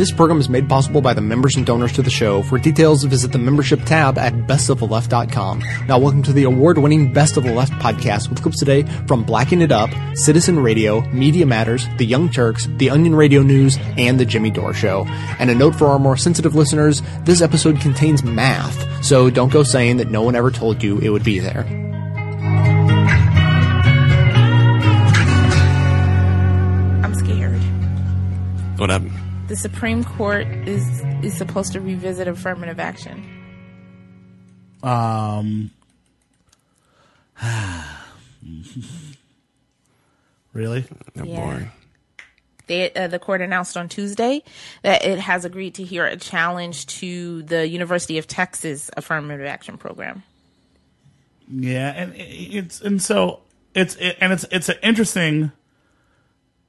This program is made possible by the members and donors to the show. For details, visit the membership tab at bestoftheleft.com. Now, welcome to the award-winning Best of the Left podcast with clips today from Blacking It Up, Citizen Radio, Media Matters, The Young Turks, The Onion Radio News, and The Jimmy Dore Show. And a note for our more sensitive listeners, this episode contains math, so don't go saying that no one ever told you it would be there. I'm scared. What happened? The Supreme Court is is supposed to revisit affirmative action. Um. really? Yeah. Boring. They, uh, the court announced on Tuesday that it has agreed to hear a challenge to the University of Texas affirmative action program. Yeah, and it's and so it's it, and it's it's an interesting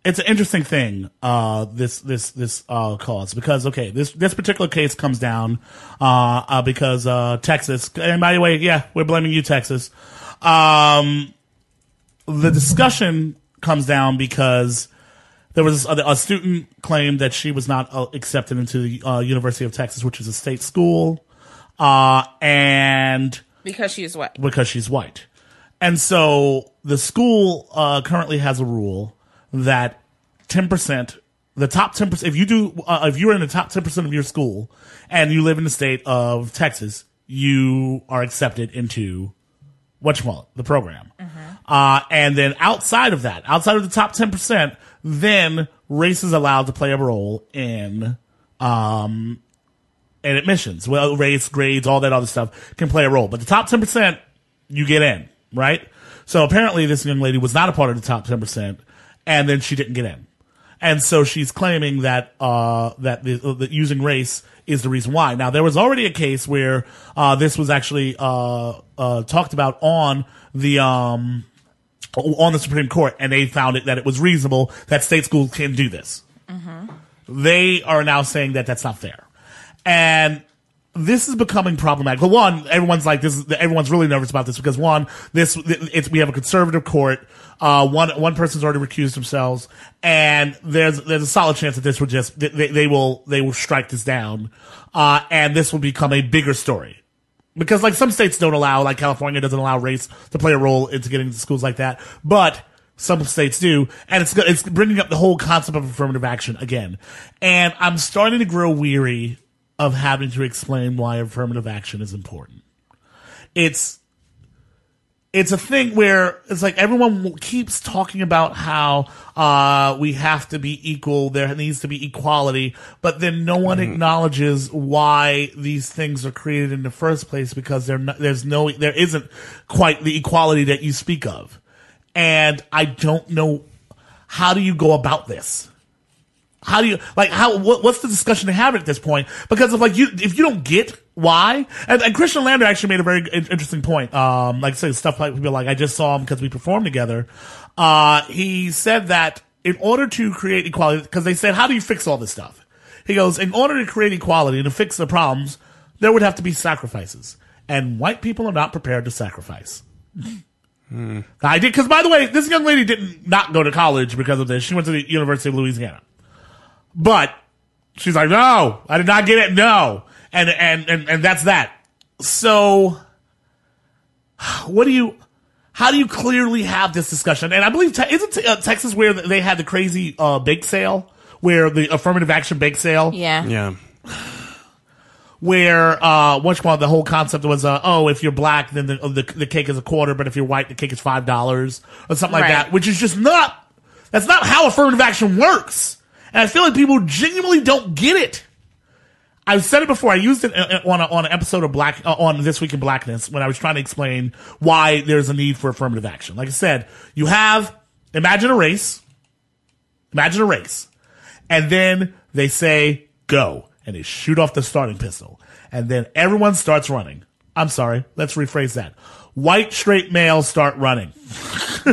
it's an interesting thing uh this this this uh cause because okay this this particular case comes down uh, uh because uh Texas and by the way yeah we're blaming you Texas um the discussion comes down because there was a, a student claimed that she was not uh, accepted into the uh, University of Texas which is a state school uh and Because she is what? because she's white. And so the school uh, currently has a rule that 10%, the top 10%, if you do, uh, if you're in the top 10% of your school and you live in the state of Texas, you are accepted into what whatchamacallit, the program. Uh, and then outside of that, outside of the top 10%, then race is allowed to play a role in, um, in admissions. Well, race, grades, all that other stuff can play a role. But the top 10%, you get in, right? So apparently this young lady was not a part of the top 10%, and then she didn't get in. And so she's claiming that, uh, that, the, that using race is the reason why. Now, there was already a case where, uh, this was actually, uh, uh, talked about on the, um, on the Supreme Court, and they found it that it was reasonable that state schools can do this. They are now saying that that's not fair, and this is becoming problematic. Well, one, everyone's like this. Is, everyone's really nervous about this because one, this it's we have a conservative court. Uh, one one person's already recused themselves, and there's there's a solid chance that this will just they, they will they will strike this down, uh, and this will become a bigger story because like some states don't allow, like California doesn't allow race to play a role into getting into schools like that, but some states do, and it's it's bringing up the whole concept of affirmative action again, and I'm starting to grow weary of having to explain why affirmative action is important. It's it's a thing where it's like everyone keeps talking about how uh, we have to be equal. There needs to be equality, but then no one acknowledges why these things are created in the first place because there there's no there isn't quite the equality that you speak of, and I don't know how do you go about this. How do you like how what, what's the discussion to have at this point? Because if like you if you don't get why and, and Christian Lander actually made a very interesting point. Um, like say stuff like people like I just saw him because we performed together. Uh, he said that in order to create equality, because they said how do you fix all this stuff? He goes in order to create equality and to fix the problems, there would have to be sacrifices, and white people are not prepared to sacrifice. I did because by the way, this young lady didn't not go to college because of this. She went to the University of Louisiana. But she's like, no, I did not get it. No. And, and, and, and that's that. So what do you, how do you clearly have this discussion? And I believe, te- isn't uh, Texas where they had the crazy, uh, bake sale where the affirmative action bake sale? Yeah. Yeah. where uh which one the whole concept was uh oh if you're black then the, the the cake is a quarter but if you're white the cake is five dollars or something like Right. that which is just not that's not how affirmative action works and I feel like people genuinely don't get it I've said it before. I used it uh, on a, on an episode of Black uh, on This Week in Blackness when I was trying to explain why there's a need for affirmative action. Like I said, you have imagine a race, imagine a race, and then they say go, and they shoot off the starting pistol, and then everyone starts running. I'm sorry, let's rephrase that. White straight males start running.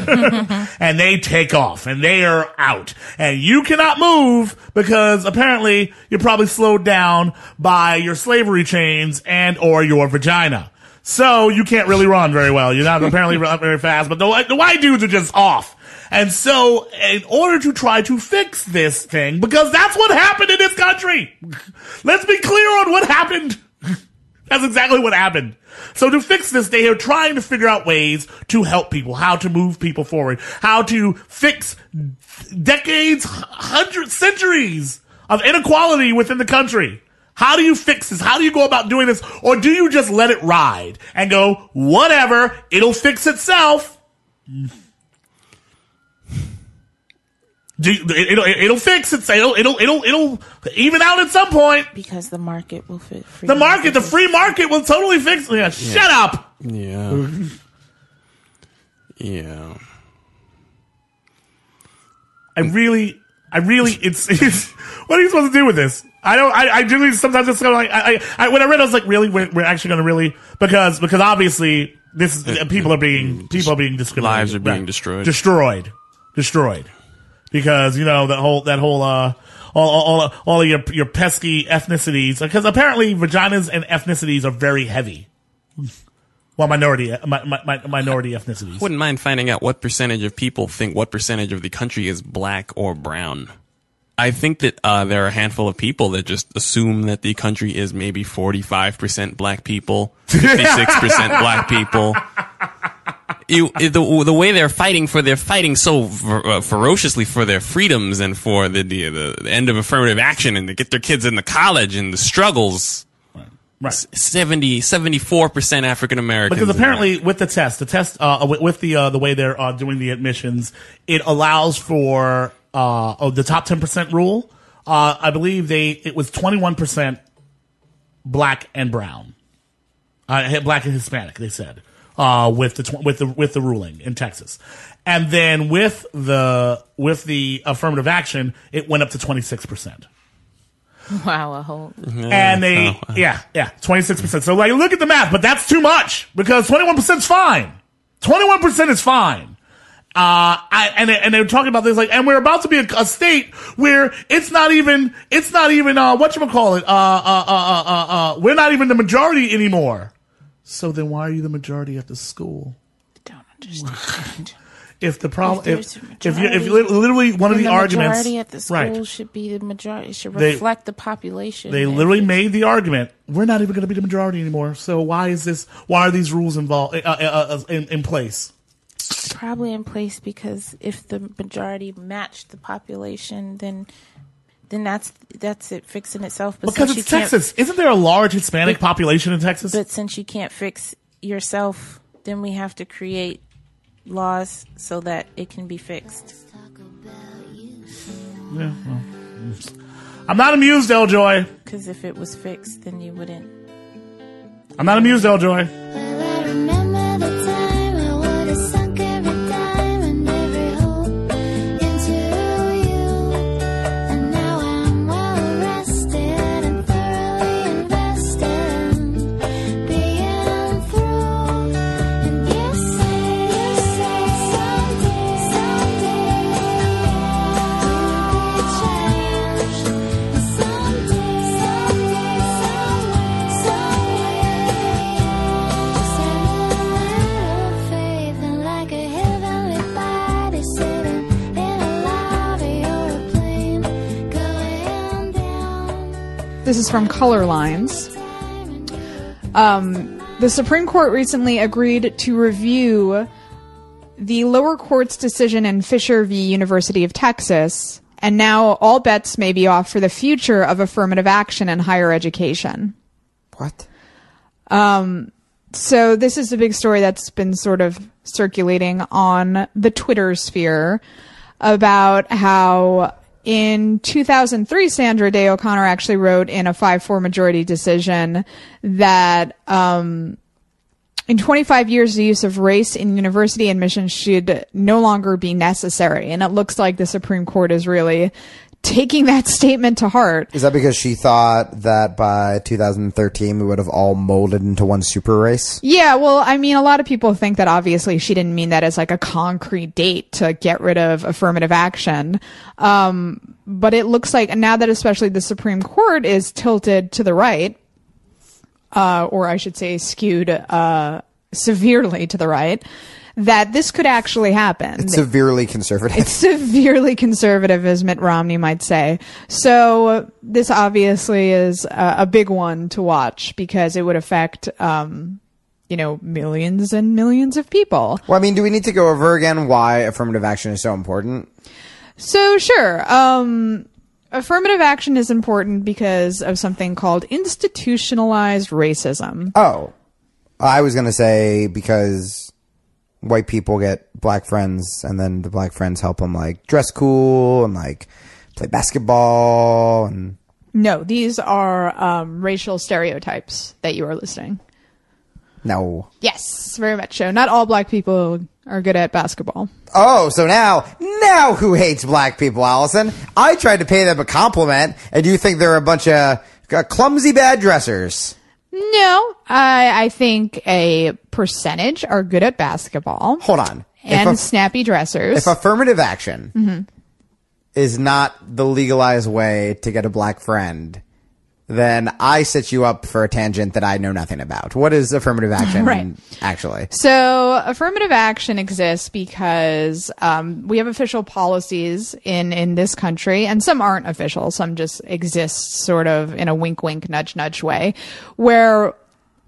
and they take off and they are out and you cannot move because apparently you're probably slowed down by your slavery chains and or your vagina. So you can't really run very well. You're not apparently run very fast, but the, the white dudes are just off. And so, in order to try to fix this thing, because that's what happened in this country. Let's be clear on what happened. That's exactly what happened. So to fix this, they are trying to figure out ways to help people, how to move people forward, how to fix decades, hundreds, centuries of inequality within the country. How do you fix this? How do you go about doing this? Or do you just let it ride and go, whatever, it'll fix itself? Do you- it'll, it'll fix it. It'll, it'll, it'll, it'll even out at some point. Because the market will fit. The market, the free market will totally fix it. Yeah, Shut up. Yeah. yeah. I really, I really, it's, it's, what are you supposed to do with this? I don't, I, I do sometimes it's kind of like, I, I, I, when I read, it, I was like, really, we're, we're actually going to really, because, because obviously this is, people are being, people are being discriminated. Lives are being destroyed. Destroyed. Destroyed. Because, you know, that whole, that whole, uh, all, all, all, your, your pesky ethnicities, because apparently vaginas and ethnicities are very heavy. Well, minority, mi- mi- mi- minority ethnicities. Wouldn't mind finding out what percentage of people think what percentage of the country is black or brown. I think that uh, there are a handful of people that just assume that the country is maybe 45% black people, 56% black people. You, the, the way they're fighting for, they're fighting so uh, ferociously for their freedoms and for the, the, the end of affirmative action and to get their kids into college and the struggles. Right. 70, 74% African Americans. Because apparently, with the test, the test, uh, with, with the uh, the way they're uh, doing the admissions, it allows for uh, oh, the top ten percent rule. Uh, I believe they it was twenty one percent black and brown, uh, black and Hispanic. They said uh, with the tw- with the with the ruling in Texas, and then with the with the affirmative action, it went up to twenty six percent. Wow, a whole. and they Oh, yeah yeah 26% so like look at the math but that's too much because 21% is fine. 21% is fine. Uh, I, and they- and they're talking about this like, and we're about to be a, a state where it's not even, it's not even, uh, what you call it, uh, uh, uh, uh, uh, uh, we're not even the majority anymore. So then why are you the majority at the school? Don't understand. If the problem, If if, if, you if literally one of the, the arguments, majority at the school right, should be the majority. It should They- reflect the population. They literally made the argument: we're not even going to be the majority anymore. So why is this? Why are these rules involved uh, uh, uh, in, in place? probably in place because if the majority matched the population, then then that's that's it fixing itself. But Because it's Texas. Isn't there a large Hispanic population in Texas? But since you can't fix yourself, then we have to create laws so that it can be fixed. Yeah, well. I'm not amused, Eljoy. Because if it was fixed, then you wouldn't. I'm not amused, Eljoy. This is from Color Lines. Um, the Supreme Court recently agreed to review the lower court's decision in Fisher v. University of Texas, and now all bets may be off for the future of affirmative action in higher education. What? So this is a big story that's been sort of circulating on the Twitter sphere about how in 2003, Sandra Day O'Connor actually wrote in a 5-4 majority decision that, um, in 25 years, the use of race in university admissions should no longer be necessary. And it looks like the Supreme Court is really taking that statement to heart. Is that because she thought that by 2013 we would have all molded into one super race? Yeah, well, I mean, a lot of people think that obviously she didn't mean that as like a concrete date to get rid of affirmative action. Um, but it looks like now that especially the Supreme Court is tilted to the right, uh, or I should say skewed, uh, severely to the right, that this could actually happen. It's severely conservative. It's severely conservative, as Mitt Romney might say. So this obviously is a, a big one to watch because it would affect, um, you know, millions and millions of people. well, I mean, do we need to go over again why affirmative action is so important? So sure, um, affirmative action is important because of something called institutionalized racism. Oh, I was gonna say because white people get black friends, and then the black friends help them like dress cool and like play basketball and No, these are um, racial stereotypes that you are listing. no. Yes, very much so. Not all black people are good at basketball. Oh, so now, now who hates black people, Allison? I tried to pay them a compliment, and you think they're a bunch of uh, clumsy bad dressers. No, I, I think a percentage are good at basketball Hold on. and if, a- snappy dressers. if affirmative action mm-hmm. is not the legalized way to get a black friend, then I set you up for a tangent that I know nothing about. What is affirmative action Right. actually? So affirmative action exists because um, we have official policies in in this country, and some aren't official. Some just exist, sort of in a wink, wink, nudge, nudge way, where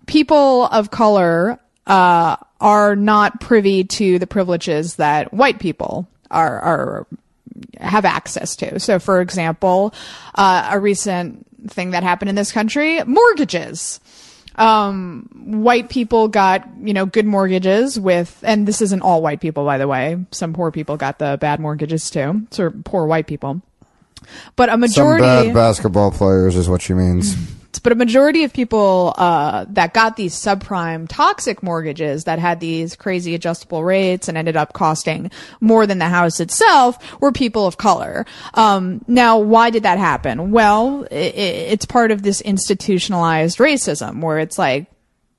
people of color uh, are not privy to the privileges that white people are are have access to. So, for example, uh, a recent thing that happened in this country: mortgages um, white people got, you know, good mortgages with, and this isn't all white people, by the way. Some poor people got the bad mortgages too. So poor white people. But a majority, Some bad basketball players is what she means. But a majority of people uh, that got these subprime toxic mortgages that had these crazy adjustable rates and ended up costing more than the house itself were people of color. Um, now, why did that happen? Well, i i it's part of this institutionalized racism where it's like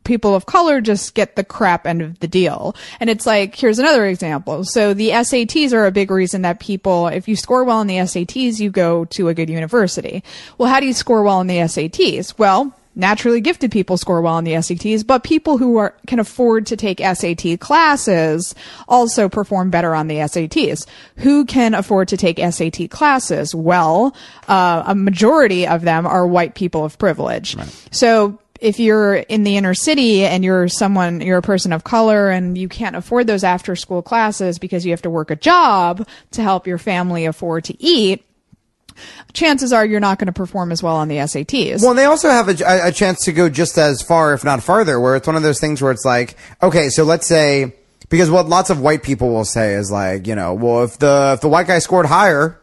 people of color just get the crap end of the deal. And it's like, here's another example. So the SATs are a big reason that people, if you score well in the SATs, you go to a good university. Well, how do you score well in the SATs? Well, naturally gifted people score well on the SATs, but people who are, can afford to take SAT classes also perform better on the SATs. Who can afford to take SAT classes? Well, uh, a majority of them are white people of privilege. So if you're in the inner city and you're someone, you're a person of color and you can't afford those after school classes because you have to work a job to help your family afford to eat, chances are you're not going to perform as well on the SATs. Well, they also have a, a, a chance to go just as far, if not farther, where it's one of those things where it's like, okay, so let's say, because what lots of white people will say is like, you know, well, if the, if the white guy scored higher,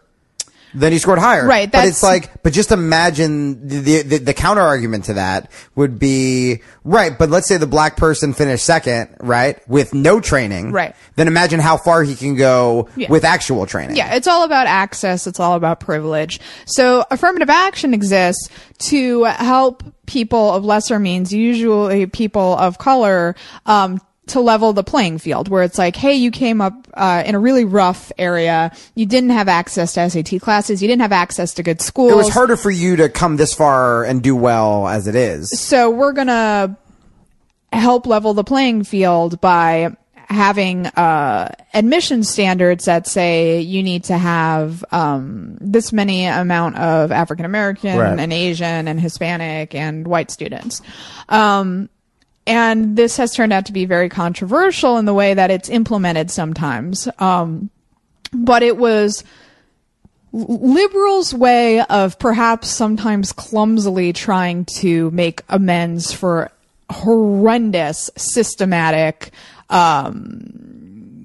then he scored higher. Right, But it's like, but just imagine the, the, the counter argument to that would be, right, but let's say the black person finished second, right, with no training. Right. Then imagine how far he can go Yeah. with actual training. Yeah, it's all about access. It's all about privilege. So affirmative action exists to help people of lesser means, usually people of color, um, to level the playing field where it's like, hey, you came up, uh, in a really rough area. You didn't have access to SAT classes. You didn't have access to good schools. It was harder for you to come this far and do well as it is. So we're gonna help level the playing field by having uh, admission standards that say you need to have um, this many amount of African American Right. and Asian and Hispanic and white students. Um, and this has turned out to be very controversial in the way that it's implemented sometimes. Um, but it was liberals' way of perhaps sometimes clumsily trying to make amends for horrendous systematic um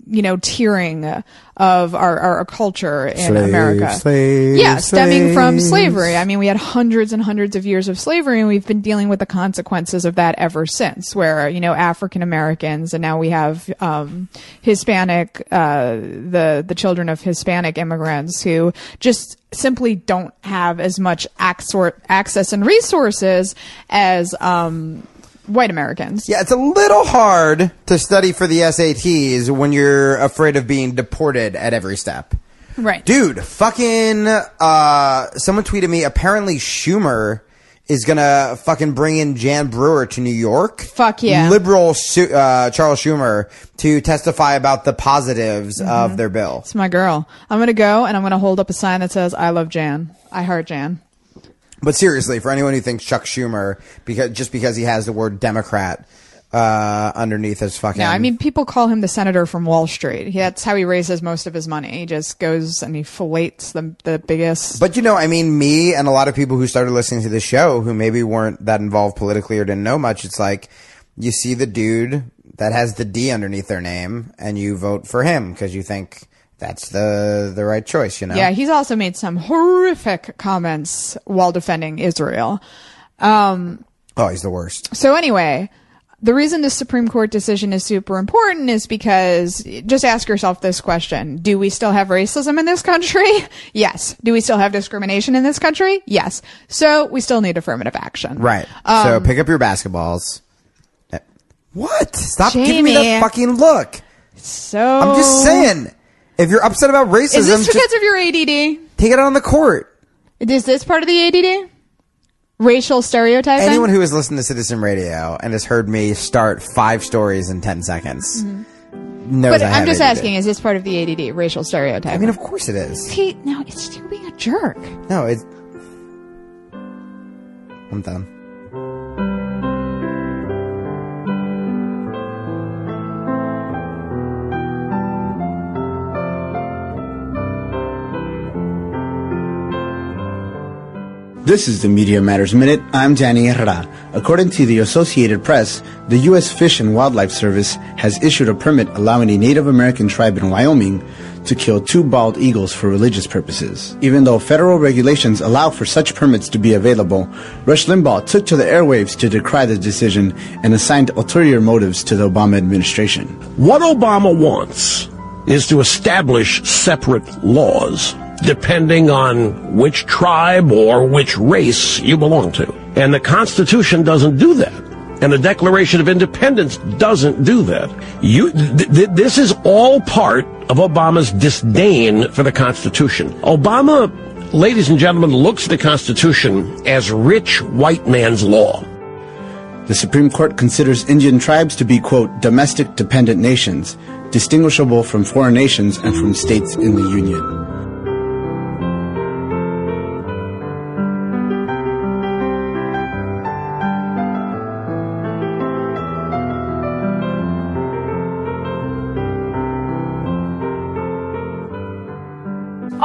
you know tearing of our, our culture in Slaves, America. slaves, yeah, stemming from slavery. I mean, we had hundreds and hundreds of years of slavery and we've been dealing with the consequences of that ever since where, you know, African Americans and now we have um Hispanic uh the the children of Hispanic immigrants who just simply don't have as much access and resources as um white Americans. Yeah, it's a little hard to study for the SATs when you're afraid of being deported at every step. Right. Dude, fucking, uh, someone tweeted me, apparently Schumer is gonna fucking bring in Jan Brewer to New York. Fuck yeah. Liberal uh, Charles Schumer to testify about the positives Mm-hmm. of their bill. It's my girl. I'm gonna go and I'm gonna hold up a sign that says "I love Jan." I heart Jan. But seriously, for anyone who thinks Chuck Schumer, because just because he has the word Democrat uh, underneath his fucking, Yeah, I mean, people call him the senator from Wall Street. He, that's how he raises most of his money. He just goes and he fillets the the biggest. But you know, I mean, me and a lot of people who started listening to the show who maybe weren't that involved politically or didn't know much, it's like you see the dude that has the D underneath their name and you vote for him because you think that's the the right choice, you know? yeah, he's also made some horrific comments while defending Israel. Um, Oh, he's the worst. So anyway, the reason this Supreme Court decision is super important is because just ask yourself this question. Do we still have racism in this country? yes. Do we still have discrimination in this country? Yes. So we still need affirmative action. Right. Um, so pick up your basketballs. Eh, What? Stop giving me Jamie. that fucking look. So I'm just saying. If you're upset about racism, Is this just because of your ADD? take it out on the court. Is this part of the ADD? Racial stereotyping? Anyone who has listened to Citizen Radio and has heard me start five stories in ten seconds knows Mm-hmm. but I I'm just ADD. asking, is this part of the ADD? Racial stereotyping? I mean, of course it is. See, no, it's you being a jerk. No, it's. I'm done. This is the Media Matters Minute. I'm Danny Herrera. According to the Associated Press, the U.S. Fish and Wildlife Service has issued a permit allowing a Native American tribe in Wyoming to kill two bald eagles for religious purposes. Even though federal regulations allow for such permits to be available, Rush Limbaugh took to the airwaves to decry the decision and assigned ulterior motives to the Obama administration. What Obama wants is to establish separate laws depending on which tribe or which race you belong to. And the Constitution doesn't do that. And the Declaration of Independence doesn't do that. You, th- th- this is all part of Obama's disdain for the Constitution. Obama, ladies and gentlemen, looks at the Constitution as rich white man's law. The Supreme Court considers Indian tribes to be, quote, domestic dependent nations, distinguishable from foreign nations and from states in the Union.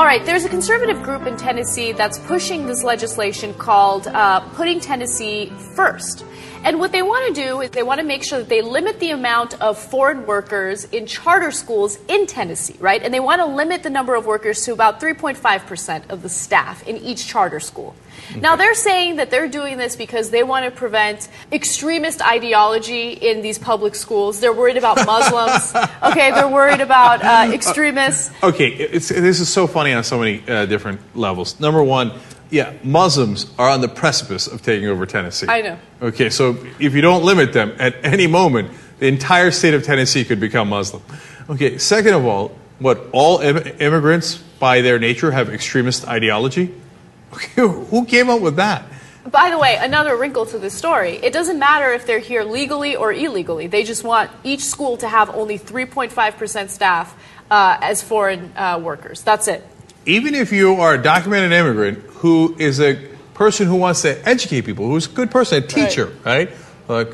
Right, there's a conservative group in Tennessee that's pushing this legislation called uh, Putting Tennessee First. And what they want to do is they want to make sure that they limit the amount of foreign workers in charter schools in Tennessee, right? And they want to limit the number of workers to about 3.5% of the staff in each charter school. Now, they're saying that they're doing this because they want to prevent extremist ideology in these public schools. They're worried about Muslims. okay, they're worried about uh, extremists. Okay, it's, this is so funny on so many uh, different levels. Number one, yeah, Muslims are on the precipice of taking over Tennessee. I know. Okay, so if you don't limit them at any moment, the entire state of Tennessee could become Muslim. Okay, second of all, what all Im- immigrants by their nature have extremist ideology? Okay, who came up with that? By the way, another wrinkle to this story. It doesn't matter if they're here legally or illegally. They just want each school to have only 3.5% staff uh, as foreign uh, workers. That's it. Even if you are a documented immigrant who is a person who wants to educate people, who's a good person, a teacher, right? Like,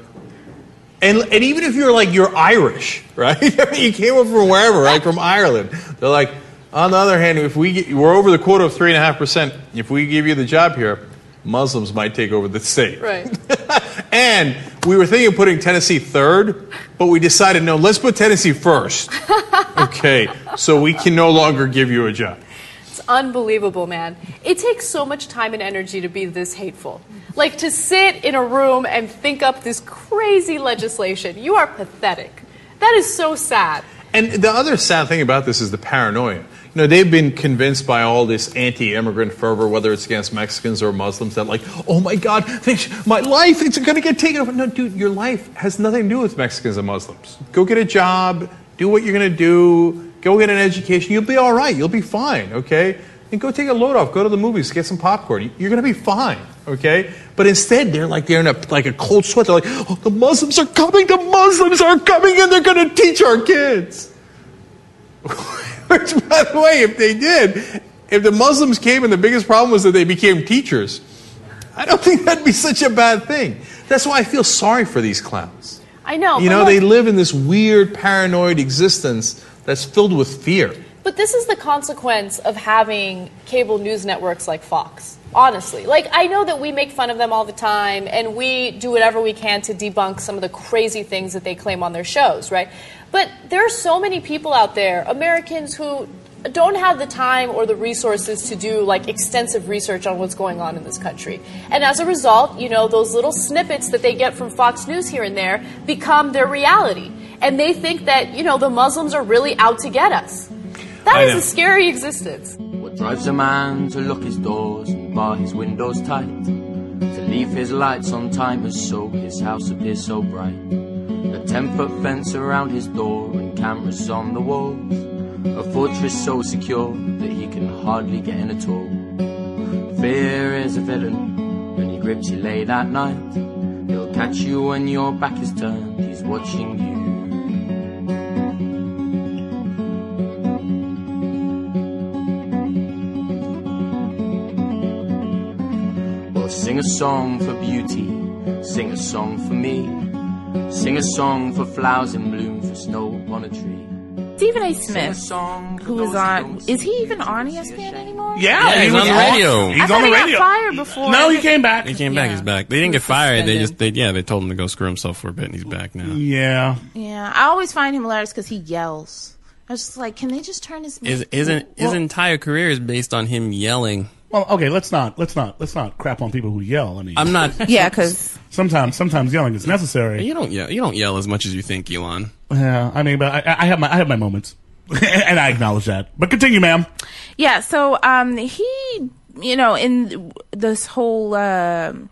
and, and even if you're like you're Irish, right? You came up from wherever, right? From Ireland. They're like, on the other hand, if we get, we're over the quota of three and a half percent, if we give you the job here, Muslims might take over the state. Right. And we were thinking of putting Tennessee third, but we decided no, let's put Tennessee first. okay, so we can no longer give you a job. Unbelievable, man. It takes so much time and energy to be this hateful. Like to sit in a room and think up this crazy legislation. You are pathetic. That is so sad. And the other sad thing about this is the paranoia. You know, they've been convinced by all this anti-immigrant fervor, whether it's against Mexicans or Muslims, that like, oh my God, my life, it's going to get taken over. No, dude, your life has nothing to do with Mexicans and Muslims. Go get a job, do what you're going to do, go get an education. You'll be all right. You'll be fine, okay? and go take a load off. Go to the movies, get some popcorn. You're going to be fine, okay? But instead, they're like they're in a like a cold sweat. They're like, oh, the Muslims are coming. The Muslims are coming, and they're going to teach our kids. Which, by the way, if they did, if the Muslims came and the biggest problem was that they became teachers, I don't think that'd be such a bad thing. That's why I feel sorry for these clowns. I know. You know, look- they live in this weird paranoid existence that's filled with fear. But this is the consequence of having cable news networks like Fox. Honestly, like I know that we make fun of them all the time and we do whatever we can to debunk some of the crazy things that they claim on their shows, right? But there are so many people out there, Americans who don't have the time or the resources to do like extensive research on what's going on in this country. And as a result, you know, those little snippets that they get from Fox News here and there become their reality. And they think that, you know, the Muslims are really out to get us. That I is know. a scary existence. What drives a man to lock his doors and bar his windows tight? To leave his lights on timers so his house appears so bright. A ten foot fence around his door and cameras on the walls. A fortress so secure that he can hardly get in at all. Fear is a villain when he grips you late at night. He'll catch you when your back is turned, he's watching you. Sing a song for beauty, sing a song for me, sing a song for flowers in bloom, for snow on a tree. Stephen A. Smith, who is on, is he even on ESPN anymore? Yeah, Yeah, he he's on the on- radio. He's I on the he radio. got fired before. No, he came back. He came back. He's back. They didn't get fired. They just they yeah they told him to go screw himself for a bit, and he's back now. Yeah. Yeah, I always find him hilarious because he yells. I was just like, can they just turn his? His isn't his Well- entire career is based on him yelling. Well, okay, let's not let's not let's not crap on people who yell. I mean, I'm not. Yeah, because sometimes sometimes yelling is necessary. You don't yell. You don't yell as much as you think, Elon. Yeah, I mean, but I, I have my I have my moments, and I acknowledge that. But continue, ma'am. Yeah, so um, he, you know, in this whole. um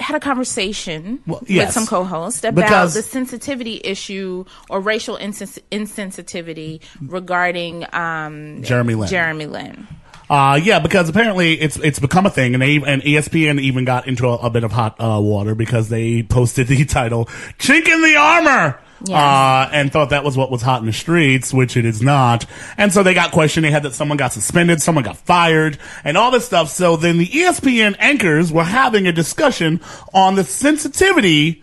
had a conversation Well, with some co-hosts about Because- the sensitivity issue or racial insens- insensitivity regarding um, Jeremy Lin. Jeremy Lin. Uh, yeah, because apparently it's it's become a thing, and they and ESPN even got into a, a bit of hot uh, water because they posted the title "Chink in the Armor." Uh, and thought that was what was hot in the streets, which it is not. And so they got questioned. They had that someone got suspended, someone got fired, and all this stuff. So then the ESPN anchors were having a discussion on the sensitivity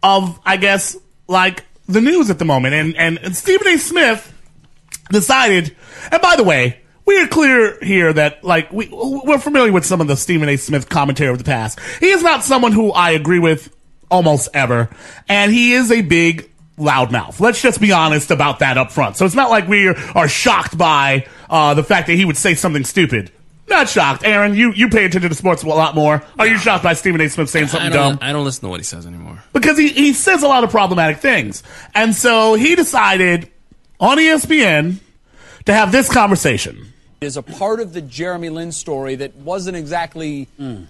of, I guess, like the news at the moment. And, and, and Stephen A. Smith decided, and by the way, we are clear here that like we we're familiar with some of the Stephen A. Smith commentary of the past. He is not someone who I agree with almost ever, and he is a big loudmouth. Let's just be honest about that up front. So it's not like we are, shocked by uh, the fact that he would say something stupid. Not shocked, Aaron. You you pay attention to sports a lot more. Are you shocked by Stephen A. Smith saying something don't. dumb? I don't listen to what he says anymore. because he, he says a lot of problematic things. And so he decided on ESPN to have this conversation. Is a part of the Jeremy Lin story that wasn't exactly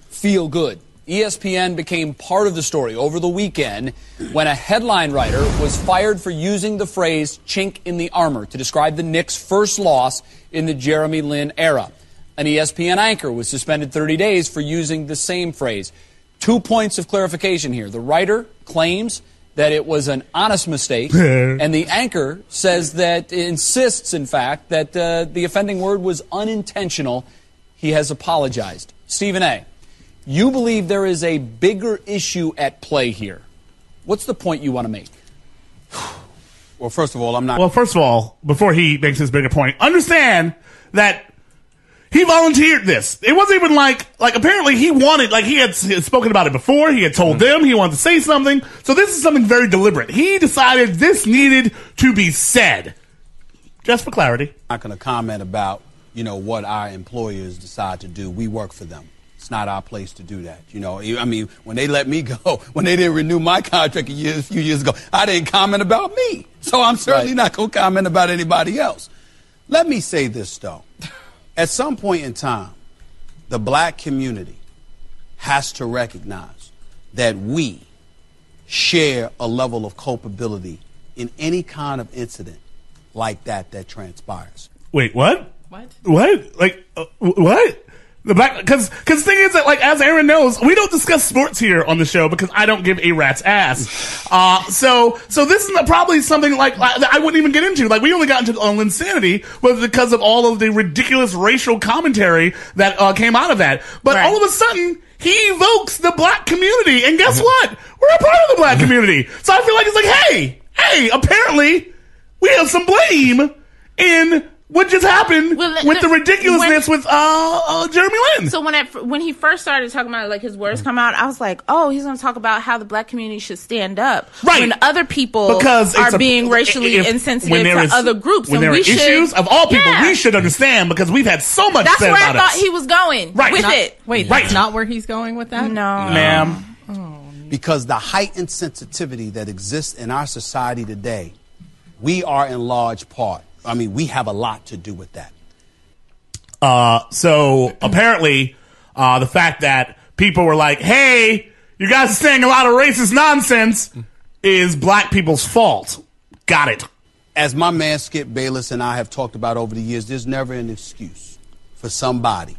feel good. ESPN became part of the story over the weekend when a headline writer was fired for using the phrase chink in the armor to describe the Knicks' first loss in the Jeremy Lin era. An ESPN anchor was suspended 30 days for using the same phrase. Two points of clarification here. The writer claims that it was an honest mistake, and the anchor says that insists, in fact, that uh, the offending word was unintentional. He has apologized. Stephen A., you believe there is a bigger issue at play here. What's the point you want to make? Well, first of all, I'm not. Well, first of all, before he makes his bigger point, understand that he volunteered this. It wasn't even like like apparently he wanted like he had, he had spoken about it before. He had told mm-hmm. them he wanted to say something. So this is something very deliberate. He decided this needed to be said. Just for clarity. not going to comment about you know what our employers decide to do. We work for them. It's not our place to do that. You know, I mean, when they let me go, when they didn't renew my contract a, year, a few years ago, I didn't comment about me. So I'm certainly Right. not going to comment about anybody else. Let me say this though: at some point in time, the black community has to recognize that we share a level of culpability in any kind of incident like that that transpires. Wait, what? What? What? Like uh, what? The black because because the thing is that like as Aaron knows, we don't discuss sports here on the show because I don't give a rat's ass. Uh, so so this is probably something like I, I wouldn't even get into. Like we only got into on insanity was because of all of the ridiculous racial commentary that uh, came out of that. But all of a sudden. He evokes the black community, and guess what? We're a part of the black community. So I feel like it's like, hey, hey, apparently we have some blame in what just happened Well, the- with the the- ridiculousness when- with uh, uh Jeremy Lin. So when I, when he first started talking about like his words come out, I was like, oh, he's going to talk about how the black community should stand up Right. when other people because are a- being racially if- insensitive to is- other groups. When and there we are should, issues of all people, Yeah. we should understand because we've had so much That's said where I thought us. he was going Right. with Not- it. Wait, Right. that's not where he's going with that? No. Ma'am. Because the heightened sensitivity that exists in our society today, we are in large part, I mean, we have a lot to do with that. Uh, so apparently, uh, the fact that people were like, "Hey, you guys are saying a lot of racist nonsense," is black people's fault. Got it. As my man Skip Bayless and I have talked about over the years, there's never an excuse for somebody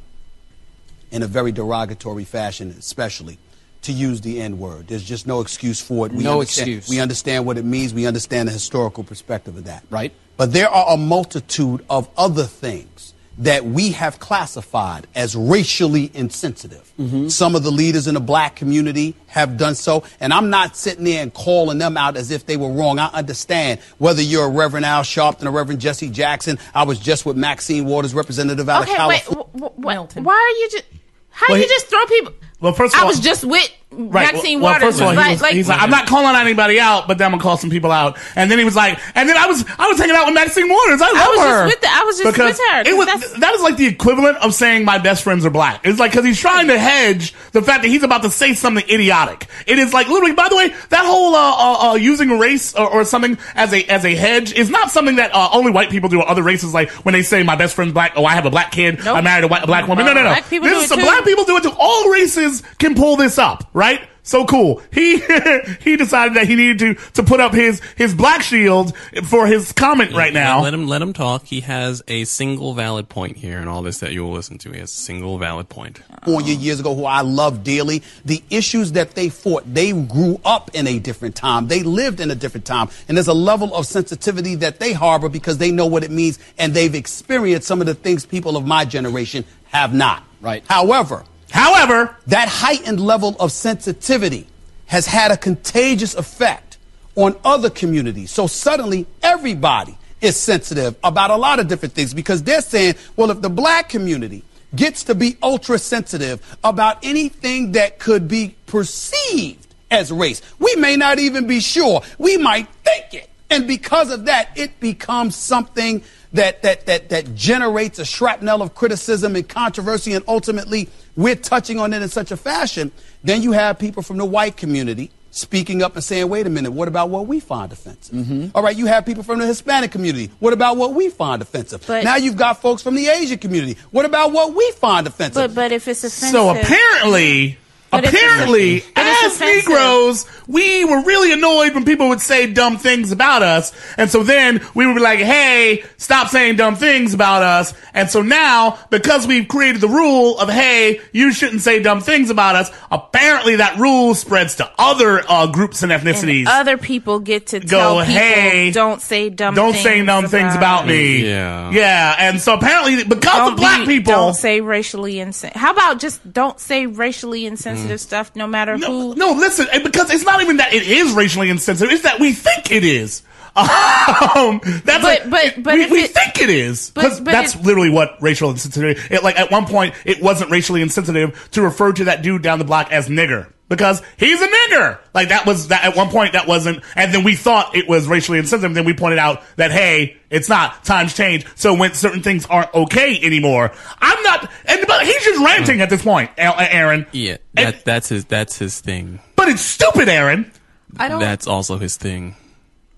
in a very derogatory fashion, especially to use the N word. There's just no excuse for it. No understand, excuse. We understand what it means. We understand the historical perspective of that. Right. But there are a multitude of other things that we have classified as racially insensitive. Mm-hmm. Some of the leaders in the black community have done so, and I'm not sitting there and calling them out as if they were wrong. I understand whether you're a Reverend Al Sharpton or Reverend Jesse Jackson. I was just with Maxine Waters, representative out Okay, of. California. W- w- wh- why are you just? How Well, you he- just throw people? Well, first of all, I was just with Right. Maxine well, well, first of all, like, was, like, he's like, I'm not calling anybody out, but then I'm gonna call some people out. And then he was like, and then I was, I was hanging out with Maxine Waters. I love was just her. with the- I was just because with her, It was, 'cause that's- like the equivalent of saying my best friends are black. It's like because he's trying to hedge the fact that he's about to say something idiotic. It is like literally. By the way, that whole uh, uh, uh, using race or, or something as a as a hedge is not something that uh, only white people do. Or other races like when they say my best friend's black. Oh, I have a black kid. I married a, white, a black woman. No, no, no. Black people this do is it some too. black people do it too. All races can pull this up, right? So cool. He he decided that he needed to to put up his his black shield for his comment right now. Let him let him talk. He has a single valid point here and all this that you will listen to. He has a single valid point. California years ago, who I love dearly. The issues that they fought, they grew up in a different time. They lived in a different time. And there's a level of sensitivity that they harbor because they know what it means and they've experienced some of the things people of my generation have not. Right. However, However, that heightened level of sensitivity has had a contagious effect on other communities. So suddenly everybody is sensitive about a lot of different things because they're saying, well, if the black community gets to be ultra sensitive about anything that could be perceived as race, we may not even be sure. We might think it. And because of that, it becomes something that, that, that, that generates a shrapnel of criticism and controversy, and ultimately we're touching on it in such a fashion. Then you have people from the white community speaking up and saying, wait a minute, what about what we find offensive? Mm-hmm. All right, you have people from the Hispanic community. What about what we find offensive? But- now you've got folks from the Asian community. What about what we find offensive? but but if it's offensive, so apparently. But Apparently, as. Negroes, we were really annoyed when people would say dumb things about us. And so then we would be like, hey, stop saying dumb things about us. And so now, because we've created the rule of, hey, you shouldn't say dumb things about us, apparently that rule spreads to other uh, groups and ethnicities. and other people get to Go, tell people, hey, don't say dumb. Don't things say dumb things about me. Yeah. Yeah. And so apparently, because Don't of black be- people. Don't say racially insensitive. How about just don't say racially insensitive stuff, no matter No, who. no, listen, eh, because it's not even that it is racially insensitive; it's that we think it is. Um, that's But- like, but- but we, we it- think it is because that's it- literally what racial insensitivity. It, like at one point, it wasn't racially insensitive to refer to that dude down the block as nigger because he's a nigger. Like that was that at one point that wasn't, and then we thought it was racially insensitive. Then we pointed out that hey, it's not. Times change. So when certain things aren't okay anymore, I'm not. And but he's just ranting at this point, Aaron. Yeah, that, that's his that's his thing. But it's stupid, Aaron. I don't. That's also his thing.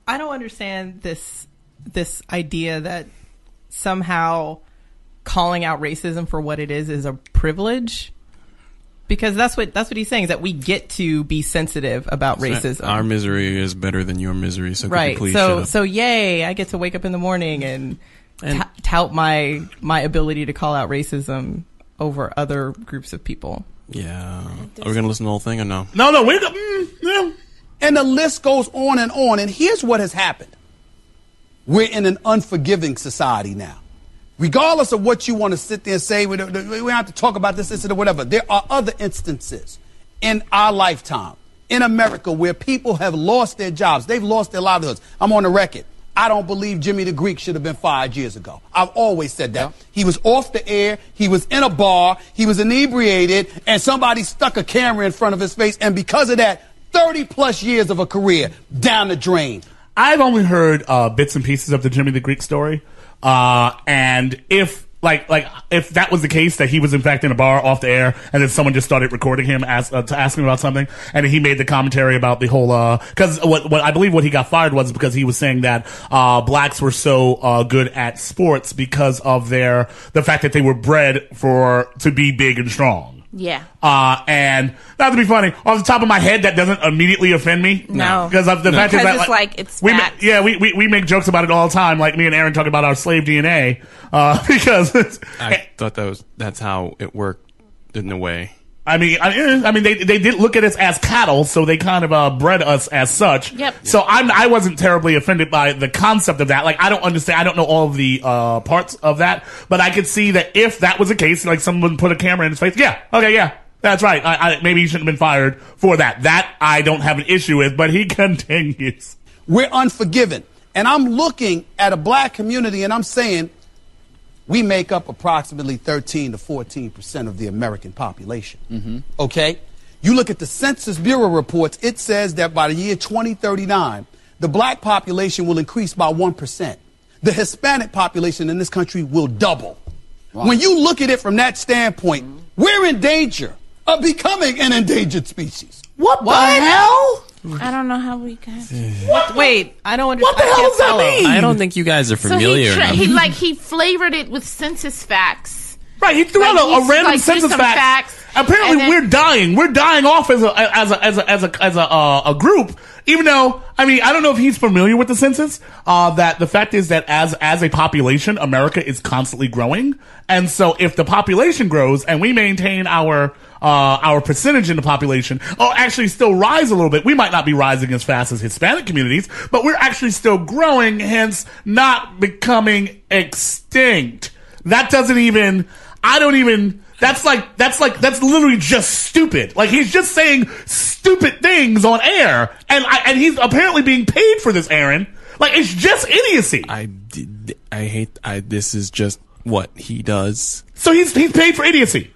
I don't understand this this idea that somehow calling out racism for what it is is a privilege. Because that's what that's what he's saying is that we get to be sensitive about racism. Our misery is better than your misery. So could you right. please So shut up? so yay, I get to wake up in the morning and And- ta- tout my my ability to call out racism over other groups of people. Yeah. Are we gonna listen to the whole thing or no? No, no, we mm, yeah. And the list goes on and on. And here's what has happened we're in an unforgiving society now. Regardless of what you want to sit there and say, we don't, we don't have to talk about this, incident or whatever. There are other instances in our lifetime in America where people have lost their jobs. They've lost their livelihoods. I'm on the record. I don't believe Jimmy the Greek should have been fired years ago. I've always said that. He was off the air. He was in a bar. He was inebriated and somebody stuck a camera in front of his face. And because of that, 30 plus years of a career down the drain. I've only heard uh, bits and pieces of the Jimmy the Greek story, uh, and if like like if that was the case that he was in fact in a bar off the air and then someone just started recording him as uh, to ask him about something and he made the commentary about the whole uh because what what I believe what he got fired was because he was saying that uh, blacks were so uh, good at sports because of their the fact that they were bred for to be big and strong. Yeah. Uh, and not to be funny, off the top of my head, that doesn't immediately offend me. No. Because of the No. fact is Because that, it's like, it's we ma- yeah, we, we, we make jokes about it all the time, like me and Aaron talk about our slave DNA, uh, because it's, I thought that was that's how it worked in a way. I mean, I, eh, I mean, they they did look at us as cattle, so they kind of uh, bred us as such. Yep. So I'm I wasn't terribly offended by the concept of that. Like I don't understand. I don't know all of the uh, parts of that, but I could see that if that was the case, like someone put a camera in his face, yeah, okay, yeah. That's right. I, I, maybe he shouldn't have been fired for that. That I don't have an issue with, but he continues. We're unforgiven, And I'm looking at a black community and I'm saying we make up approximately 13 to 14 percent of the American population. Mm-hmm. Okay? You look at the Census Bureau reports, it says that by the year 2039, the black population will increase by 1%. The Hispanic population in this country will double. When you look at it from that standpoint, we're in danger of becoming an endangered species. What, the hell? I don't know how we got. What? Wait, I don't understand. What the hell does that mean? I don't think you guys are So familiar he, tra- he like he flavored it with census facts. Right, he threw Like, out a, a random like, census threw fact. facts, Apparently, then- we're dying. We're dying off as a as a as a as a as a, uh, a group. Even though, I mean, I don't know if he's familiar with the census. Uh, that the fact is that as as a population, America is constantly growing, and so if the population grows and we maintain our uh, our percentage in the population, or actually still rise a little bit, we might not be rising as fast as Hispanic communities, but we're actually still growing, hence not becoming extinct. That doesn't even. I don't even. That's like that's like that's literally just stupid. Like he's just saying stupid things on air, and I, and he's apparently being paid for this, Aaron. Like it's just idiocy. I did, I hate. I this is just what he does. So he's he's paid for idiocy.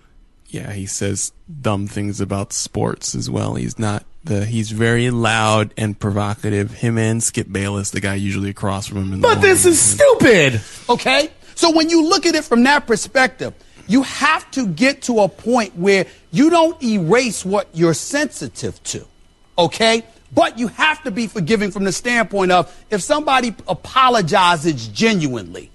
Yeah, he says dumb things about sports as well. He's not the. He's very loud and provocative. Him and Skip Bayless, the guy usually across from him. In the But this is stupid. Okay? So when you look at it from that perspective, you have to get to a point where you don't erase what you're sensitive to. Okay? But you have to be forgiving from the standpoint of if somebody apologizes genuinely,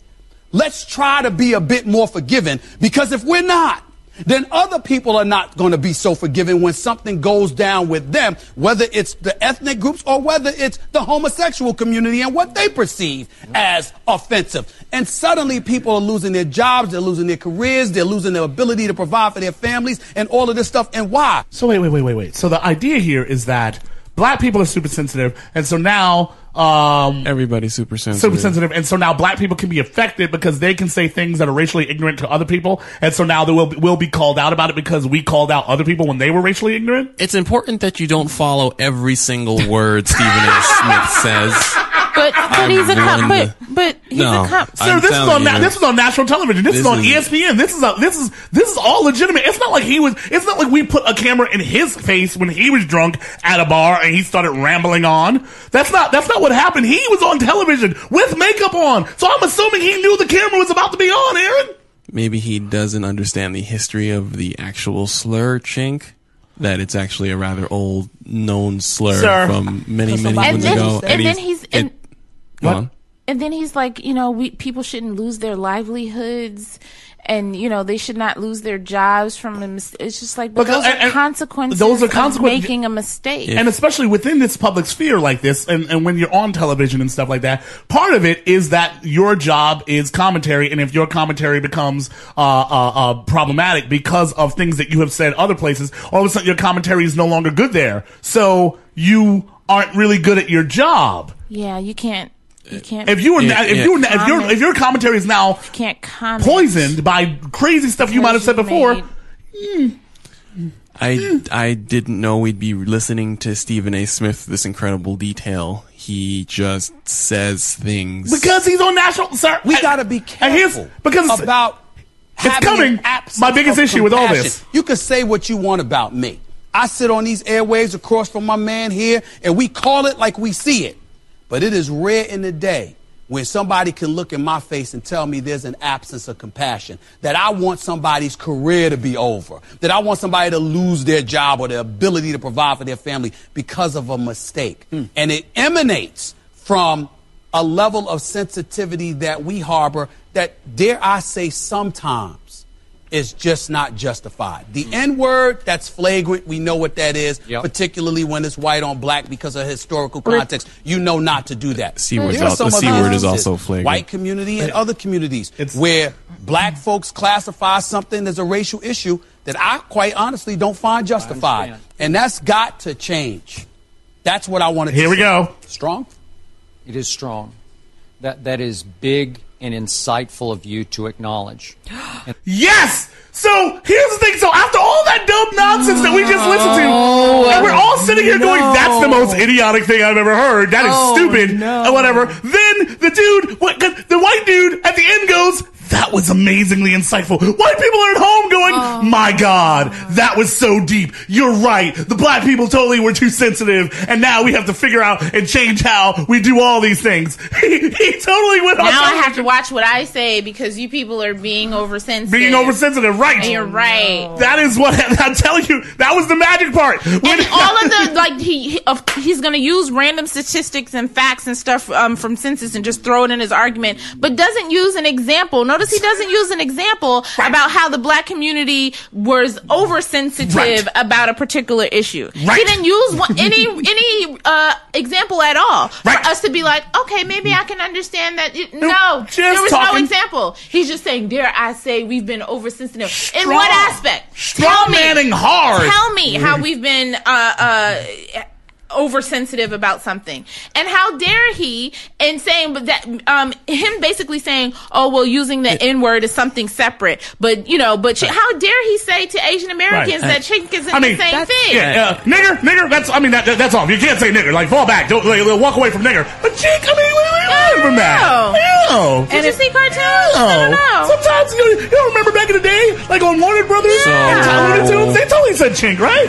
let's try to be a bit more forgiving because if we're not, then other people are not going to be so forgiving when something goes down with them, whether it's the ethnic groups or whether it's the homosexual community and what they perceive as offensive. And suddenly people are losing their jobs, they're losing their careers, they're losing their ability to provide for their families and all of this stuff. And why? So wait, wait, wait, wait, wait. So the idea here is that black people are super sensitive, and so now um, everybody's super sensitive. super sensitive, and so now black people can be affected because they can say things that are racially ignorant to other people, and so now they will will be called out about it because we called out other people when they were racially ignorant. It's important that you don't follow every single word Stephen A. Smith says. But but he's a cop. But but he's No, a cop. Sir, I'm this is on na- this is on national television. This, is on is- ESPN. This is a, this is this is all legitimate. It's not like he was. It's not like we put a camera in his face when he was drunk at a bar and he started rambling on. That's not that's not what happened. He was on television with makeup on, so I'm assuming he knew the camera was about to be on. Aaron. Maybe he doesn't understand the history of the actual slur, chink. That it's actually a rather old known slur Sir. from many, many And moons then- ago. and then he's- he's- and- Go What? And then he's like, you know, we people shouldn't lose their livelihoods and you know they should not lose their jobs from a mis- it's just like but Because- those are consequences those are of consequences- making a mistake and especially within this public sphere like this, and, and when you're on television and stuff like that, part of it is that your job is commentary, and if your commentary becomes uh, uh, uh, problematic because of things that you have said other places, all of a sudden your commentary is no longer good there. So you aren't really good at your job. yeah you can't you can't If you were, Yeah, if yeah. you were, if your Comment. if your commentary is now you can't comment poisoned by crazy stuff you might have said before, you've I I didn't know we'd be listening to Stephen A. Smith this incredible detail. He just says things because he's on national. Sir, We and- got to be careful because about having coming. My biggest of issue with all this. You can say what you want about me. I sit on these airwaves across from my man here, and we call it like we see it. But it is rare in the day when somebody can look in my face and tell me there's an absence of compassion, that I want somebody's career to be over, that I want somebody to lose their job or their ability to provide for their family because of a mistake. Hmm. And it emanates from a level of sensitivity that we harbor that, dare I say, sometimes is just not justified. The hmm. N word, that's flagrant. We know what that is, Yep. particularly when it's white on black because of historical context. You know not to do that. C word's There are al- some the C word is instances, also flagrant. White community and other communities where black folks classify something as a racial issue that I quite honestly don't find justified. And that's got to change. That's what I wanted to Here we say. go. Strong? It is strong. That that is big and insightful of you to acknowledge. Yes. So here's the thing. So after all that dumb nonsense that we just listened to, and we're all sitting here going, "That's the most idiotic thing I've ever heard. That is Oh, stupid," no. or whatever. Then the dude, what, the white dude, at the end goes. That was amazingly insightful. White people are at home going, Oh. my God, that was so deep. You're right. The black people totally were too sensitive. And now we have to figure out and change how we do all these things. He, he totally went on now I have to watch what I say because you people are being oversensitive. being oversensitive. Right. And you're right. That is what I'm telling you. That was the magic part. When- and all of the like he, he of, he's going to use random statistics and facts and stuff um, from census and just throw it in his argument, but doesn't use an example. Notice he doesn't use an example about how the black community was oversensitive Right. about a particular issue. Right. He didn't use one, any any uh, example at all for us to be like, okay, maybe I can understand that. It- no, there was no example. He's just saying, dare I say, we've been oversensitive in what aspect? strong Tell me. manning hard. Tell me how we've been uh, uh, oversensitive about something, and how dare he? And saying but that um, him basically saying, "Oh well, using the N word is something separate." But you know, but how dare he say to Asian Americans Right. that chink isn't I mean, the same thing? Yeah, uh, nigger, nigger. That's I mean that, that- that's all. You can't say nigger. Like fall back. Don't like, walk away from nigger. But chick, I mean, wait, wait from that. No. Did you see cartoons? Don't No. Sometimes you, you don't remember back in the day, like on Warner Brothers So- and Looney Tunes, they totally said chink, right?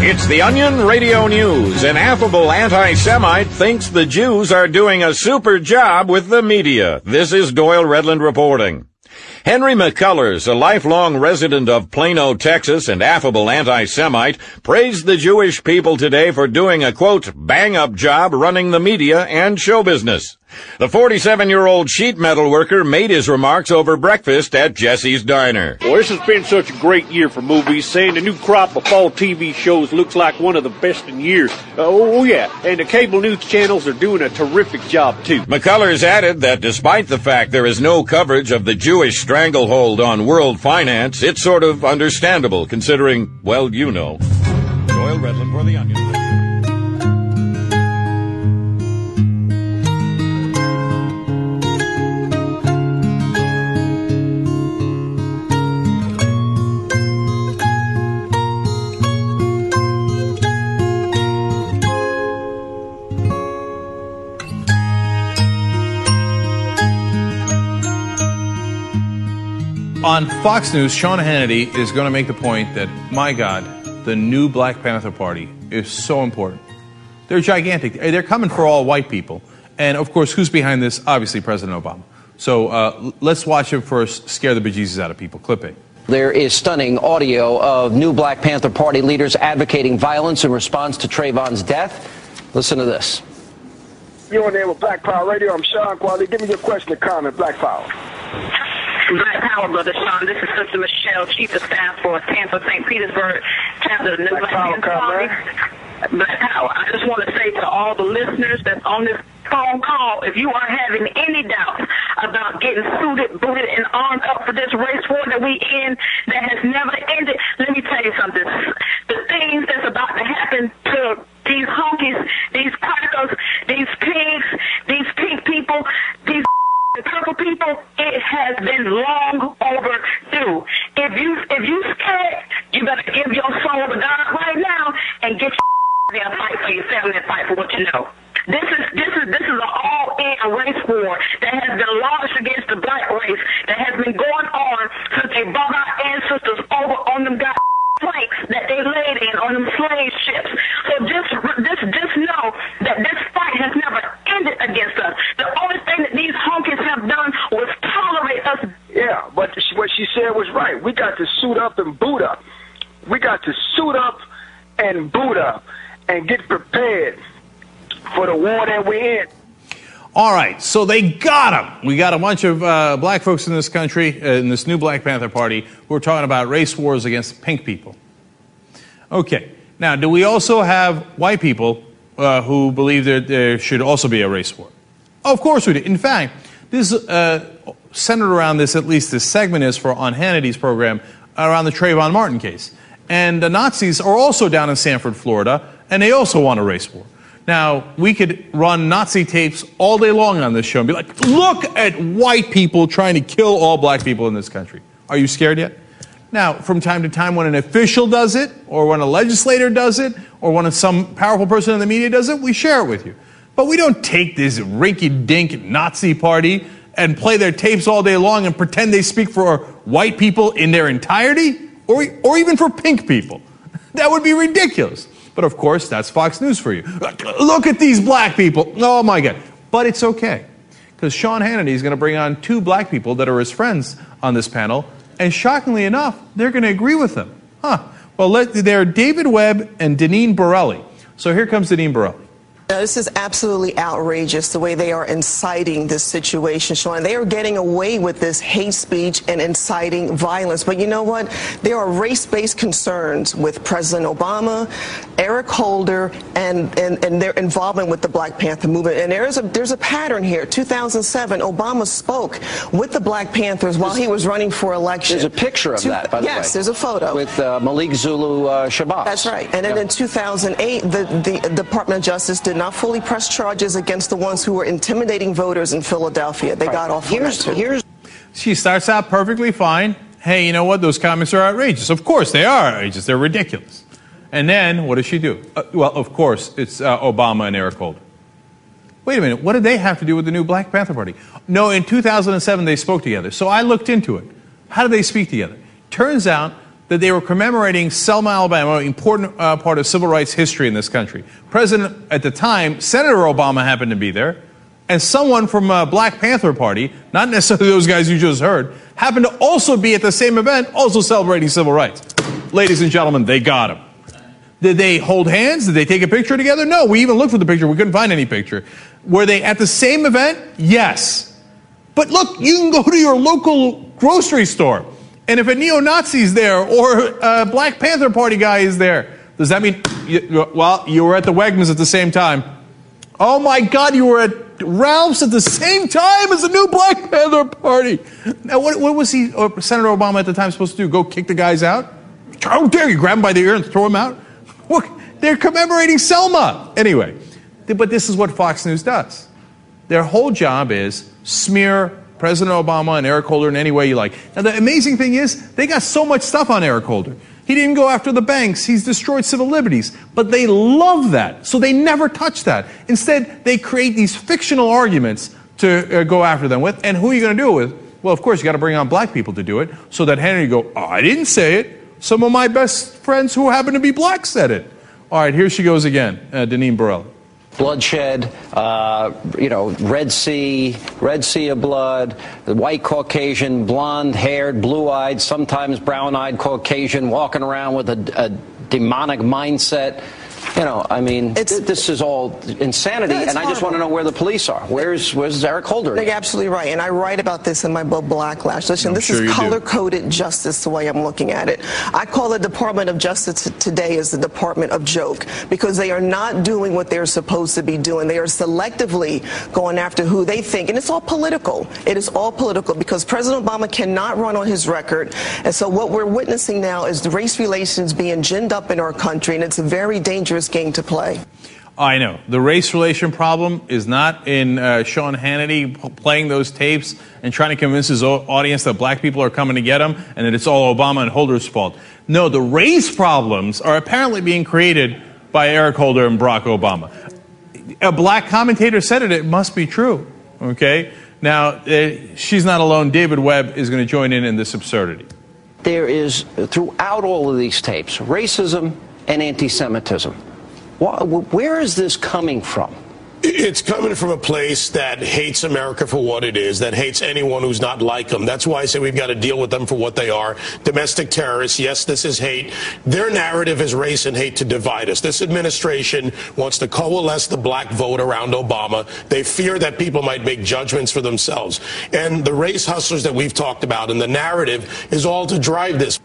It's the Onion Radio News. An affable anti-Semite thinks the Jews are doing a super job with the media. This is Doyle Redland reporting. Henry McCullers, a lifelong resident of Plano, Texas, and affable anti-Semite, praised the Jewish people today for doing a quote, bang-up job running the media and show business. The 47-year-old sheet metal worker made his remarks over breakfast at Jesse's Diner. Well, this has been such a great year for movies, saying the new crop of fall TV shows looks like one of the best in years. Uh, oh, yeah, and the cable news channels are doing a terrific job, too. McCullers added that despite the fact there is no coverage of the Jewish stranglehold on world finance, it's sort of understandable considering, well, you know. Doyle Redland for The Onion. On Fox News, Sean Hannity is going to make the point that, my God, the new Black Panther Party is so important. They're gigantic. They're coming for all white people. And of course, who's behind this? Obviously, President Obama. So uh, let's watch him first scare the bejesus out of people. Clip it. There is stunning audio of new Black Panther Party leaders advocating violence in response to Trayvon's death. Listen to this. You're on there with Black Power Radio. I'm Sean Qualley. Give me your question or comment, Black Power. Black Power, Brother Sean. This is Sister Michelle, Chief of Staff for Tampa St. Petersburg, chapter of the Black Panther Party. Black Power. I just want to say to all the listeners that's on this phone call, if you are having any doubts about getting suited, booted, and armed up for this race war that we in that has never ended, let me tell you something. The things that's about to happen to these honkies, these crackers, these pigs, these pink people, these the purple people, it has been long overdue. If you if you scared, you better give your soul to God right now and get your and fight for your family and fight for what you know. This is this is this is an all-in race war that has been launched against the black race that has been going on since they brought our ancestors over on them god planks that they laid in on them slave ships. So just just just know that this fight has never ended against us. The only thing that these honkies have done was tolerate us. Yeah, but what she said was right. We got to suit up and boot up. We got to suit up and boot up and get prepared for the war that we're in. All right, so they got him. We got a bunch of uh, black folks in this country, uh, in this new Black Panther Party, who are talking about race wars against pink people. Okay, now, do we also have white people uh, who believe that there should also be a race war? Of course we do. In fact, this uh, centered around this, at least this segment is for on Hannity's program, around the Trayvon Martin case. And the Nazis are also down in Sanford, Florida, and they also want a race war. Now, we could run Nazi tapes all day long on this show and be like, look at white people trying to kill all black people in this country. Are you scared yet? Now, from time to time, when an official does it, or when a legislator does it, or when some powerful person in the media does it, we share it with you. But we don't take this rinky dink Nazi party and play their tapes all day long and pretend they speak for white people in their entirety, or, or even for pink people. That would be ridiculous. But of course, that's Fox News for you. Look at these black people. Oh my God. But it's okay. Because Sean Hannity is going to bring on two black people that are his friends on this panel. And shockingly enough, they're going to agree with him. Huh. Well, let, they're David Webb and Deneen Borelli. So here comes Deneen Borelli. This is absolutely outrageous the way they are inciting this situation, Sean. They are getting away with this hate speech and inciting violence. But you know what? There are race based concerns with President Obama, Eric Holder, and, and, and their involvement with the Black Panther movement. And there is a, there's a pattern here. 2007, Obama spoke with the Black Panthers while he was running for election. There's a picture of Two- that, by the way. yes, there's a photo. With uh, Malik Zulu uh, Shabazz. That's right. And then in 2008, the, the Department of Justice did not fully press charges against the ones who were intimidating voters in Philadelphia. They got off on that too. She starts out perfectly fine. Hey, you know what? Those comments are outrageous. Of course they are outrageous. They're ridiculous. And then what does she do? Uh, well, of course, it's uh, Obama and Eric Holder. Wait a minute. What did they have to do with the new Black Panther Party? No, in 2007 they spoke together. So I looked into it. How did they speak together? Turns out that they were commemorating Selma, Alabama, an important uh, part of civil rights history in this country. President at the time, Senator Obama happened to be there, and someone from uh, Black Panther Party, not necessarily those guys you just heard, happened to also be at the same event, also celebrating civil rights. Ladies and gentlemen, they got him. Did they hold hands? Did they take a picture together? No, we even looked for the picture. We couldn't find any picture. Were they at the same event? Yes. But look, you can go to your local grocery store, and if a neo Nazi is there or a Black Panther Party guy is there, does that mean, you, well, you were at the Wegmans at the same time? Oh my God, you were at Ralph's at the same time as the new Black Panther Party. Now, what, what was he, uh, Senator Obama at the time supposed to do? Go kick the guys out? How dare you grab him by the ear and throw him out? Look, they're commemorating Selma. Anyway, but this is what Fox News does. Their whole job is smear President Obama and Eric Holder in any way you like. Now, the amazing thing is, they got so much stuff on Eric Holder. He didn't go after the banks. He's destroyed civil liberties. But they love that. So they never touch that. Instead, they create these fictional arguments to uh, go after them with. And who are you going to do it with? Well, of course, you got to bring on black people to do it so that Hannity go, oh, I didn't say it. Some of my best friends who happen to be black said it. All right, here she goes again, uh, Deneen Borelli. Bloodshed, uh, you know, Red Sea, Red Sea of blood, the white Caucasian, blonde haired, blue eyed, sometimes brown eyed Caucasian walking around with a, a demonic mindset. You know, I mean, th- this is all insanity, No, it's and I just want to know where the police are. Where's Where's Eric Holder? You're absolutely right, and I write about this in my book Blacklash. Listen, I'm this sure is color-coded justice the way I'm looking at it. I call the Department of Justice today as the Department of Joke because they are not doing what they're supposed to be doing. They are selectively going after who they think, and it's all political. It is all political because President Obama cannot run on his record, and so what we're witnessing now is the race relations being ginned up in our country, and it's a very dangerous game to play. I know. The race relation problem is not in uh, Sean Hannity playing those tapes and trying to convince his audience that black people are coming to get him and that it's all Obama and Holder's fault. No, the race problems are apparently being created by Eric Holder and Barack Obama. A black commentator said it, it must be true. Okay? Now, uh, she's not alone. David Webb is going to join in in this absurdity. There is, throughout all of these tapes, racism and anti Semitism. Where is this coming from? It's coming from a place that hates America for what it is, that hates anyone who's not like them. That's why I say we've got to deal with them for what they are. Domestic terrorists, yes, this is hate. Their narrative is race and hate to divide us. This administration wants to coalesce the black vote around Obama. They fear that people might make judgments for themselves. And the race hustlers that we've talked about and the narrative is all to drive this.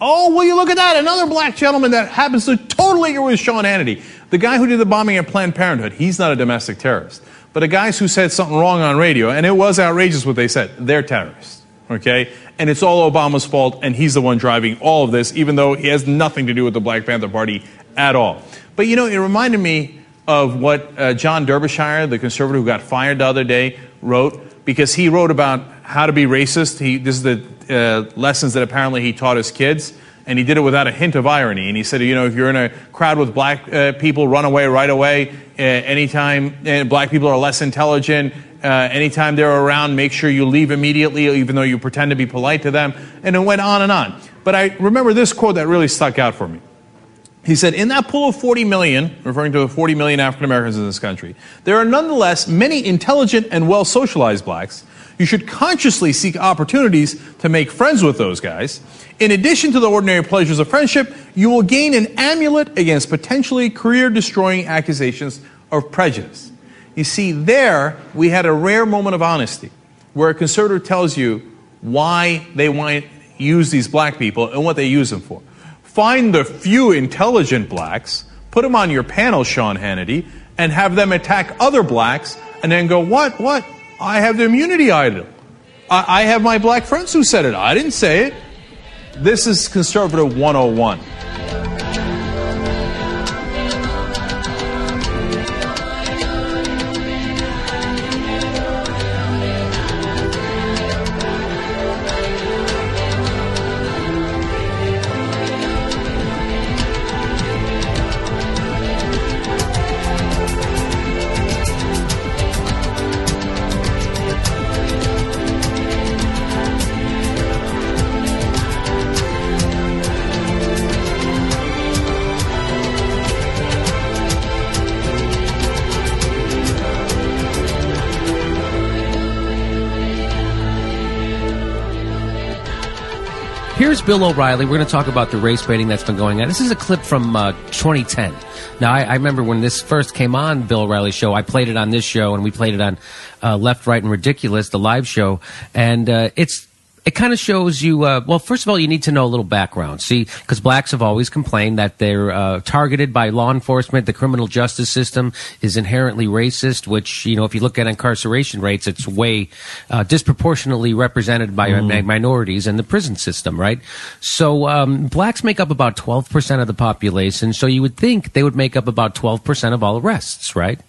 Oh, will you look at that? Another black gentleman that happens to totally agree with Sean Hannity. The guy who did the bombing at Planned Parenthood, he's not a domestic terrorist. But the guys who said something wrong on radio, and it was outrageous what they said, they're terrorists. Okay? And it's all Obama's fault, and he's the one driving all of this, even though he has nothing to do with the Black Panther Party at all. But you know, it reminded me of what uh, John Derbyshire, the conservative who got fired the other day, wrote, because he wrote about how to be racist. He, this is the uh, lessons that apparently he taught his kids, and he did it without a hint of irony. And he said, you know, if you're in a crowd with black uh, people, run away right away. Uh, anytime uh, black people are less intelligent, uh, anytime they're around, make sure you leave immediately, even though you pretend to be polite to them. And it went on and on. But I remember this quote that really stuck out for me. He said, in that pool of 40 million, referring to the 40 million African Americans in this country, there are nonetheless many intelligent and well socialized blacks. You should consciously seek opportunities to make friends with those guys. In addition to the ordinary pleasures of friendship, you will gain an amulet against potentially career destroying accusations of prejudice. You see, there we had a rare moment of honesty where a conservative tells you why they want to use these black people and what they use them for. Find the few intelligent blacks, put them on your panel, Sean Hannity, and have them attack other blacks, and then go, What? What? I have the immunity idol. I, I have my black friends who said it. I didn't say it. This is conservative 101. Here's Bill O'Reilly. We're going to talk about the race baiting that's been going on. This is a clip from uh, 2010. Now, I, I remember when this first came on Bill O'Reilly's show. I played it on this show, and we played it on uh, Left, Right, and Ridiculous, the live show. And uh, it's it kind of shows you. Uh, well, first of all, you need to know a little background. See, because blacks have always complained that they're uh, targeted by law enforcement. The criminal justice system is inherently racist. Which you know, if you look at incarceration rates, it's way uh, disproportionately represented by Mm. mi- minorities in the prison system, right? So um, blacks make up about twelve percent of the population. So you would think they would make up about twelve percent of all arrests, right?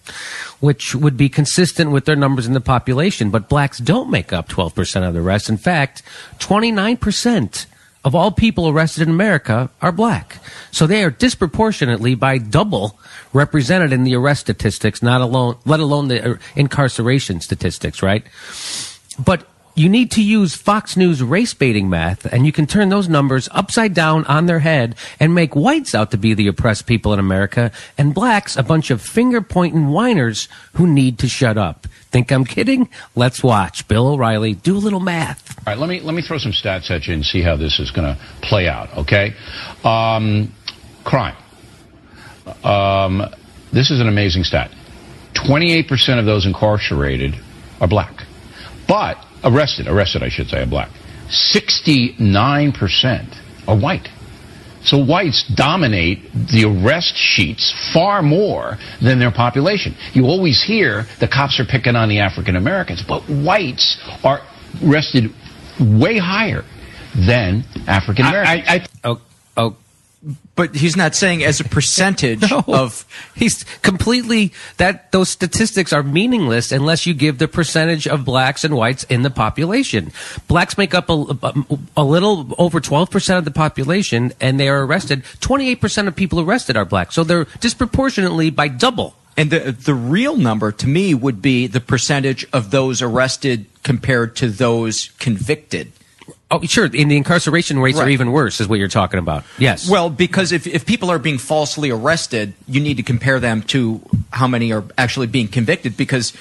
Which would be consistent with their numbers in the population. But blacks don't make up twelve percent of the arrests. In fact, twenty nine percent of all people arrested in America are black. So they are disproportionately by double represented in the arrest statistics, not alone, let alone the uh, incarceration statistics, right? But you need to use Fox News race baiting math, and you can turn those numbers upside down on their head and make whites out to be the oppressed people in America, and blacks a bunch of finger pointing whiners who need to shut up. Think I'm kidding? Let's watch Bill O'Reilly do a little math. All right, let me let me throw some stats at you and see how this is going to play out. Okay, um, crime. Um, this is an amazing stat. Twenty-eight percent of those incarcerated are black, but arrested, arrested, I should say, are black. Sixty-nine percent are white. So whites dominate the arrest sheets far more than their population. You always hear the cops are picking on the African Americans, but whites are arrested way higher than African Americans. I. oh, oh. But he's not saying as a percentage of. He's completely that those statistics are meaningless unless you give the percentage of blacks and whites in the population. Blacks make up a, a, little over twelve percent of the population, and they are arrested. Twenty eight percent of people arrested are black, so they're disproportionately by double. And the the real number to me would be the percentage of those arrested compared to those convicted. Oh, sure. In the incarceration rates are even worse, is what you're talking about. Yes. Well, because if, if people are being falsely arrested, you need to compare them to how many are actually being convicted because,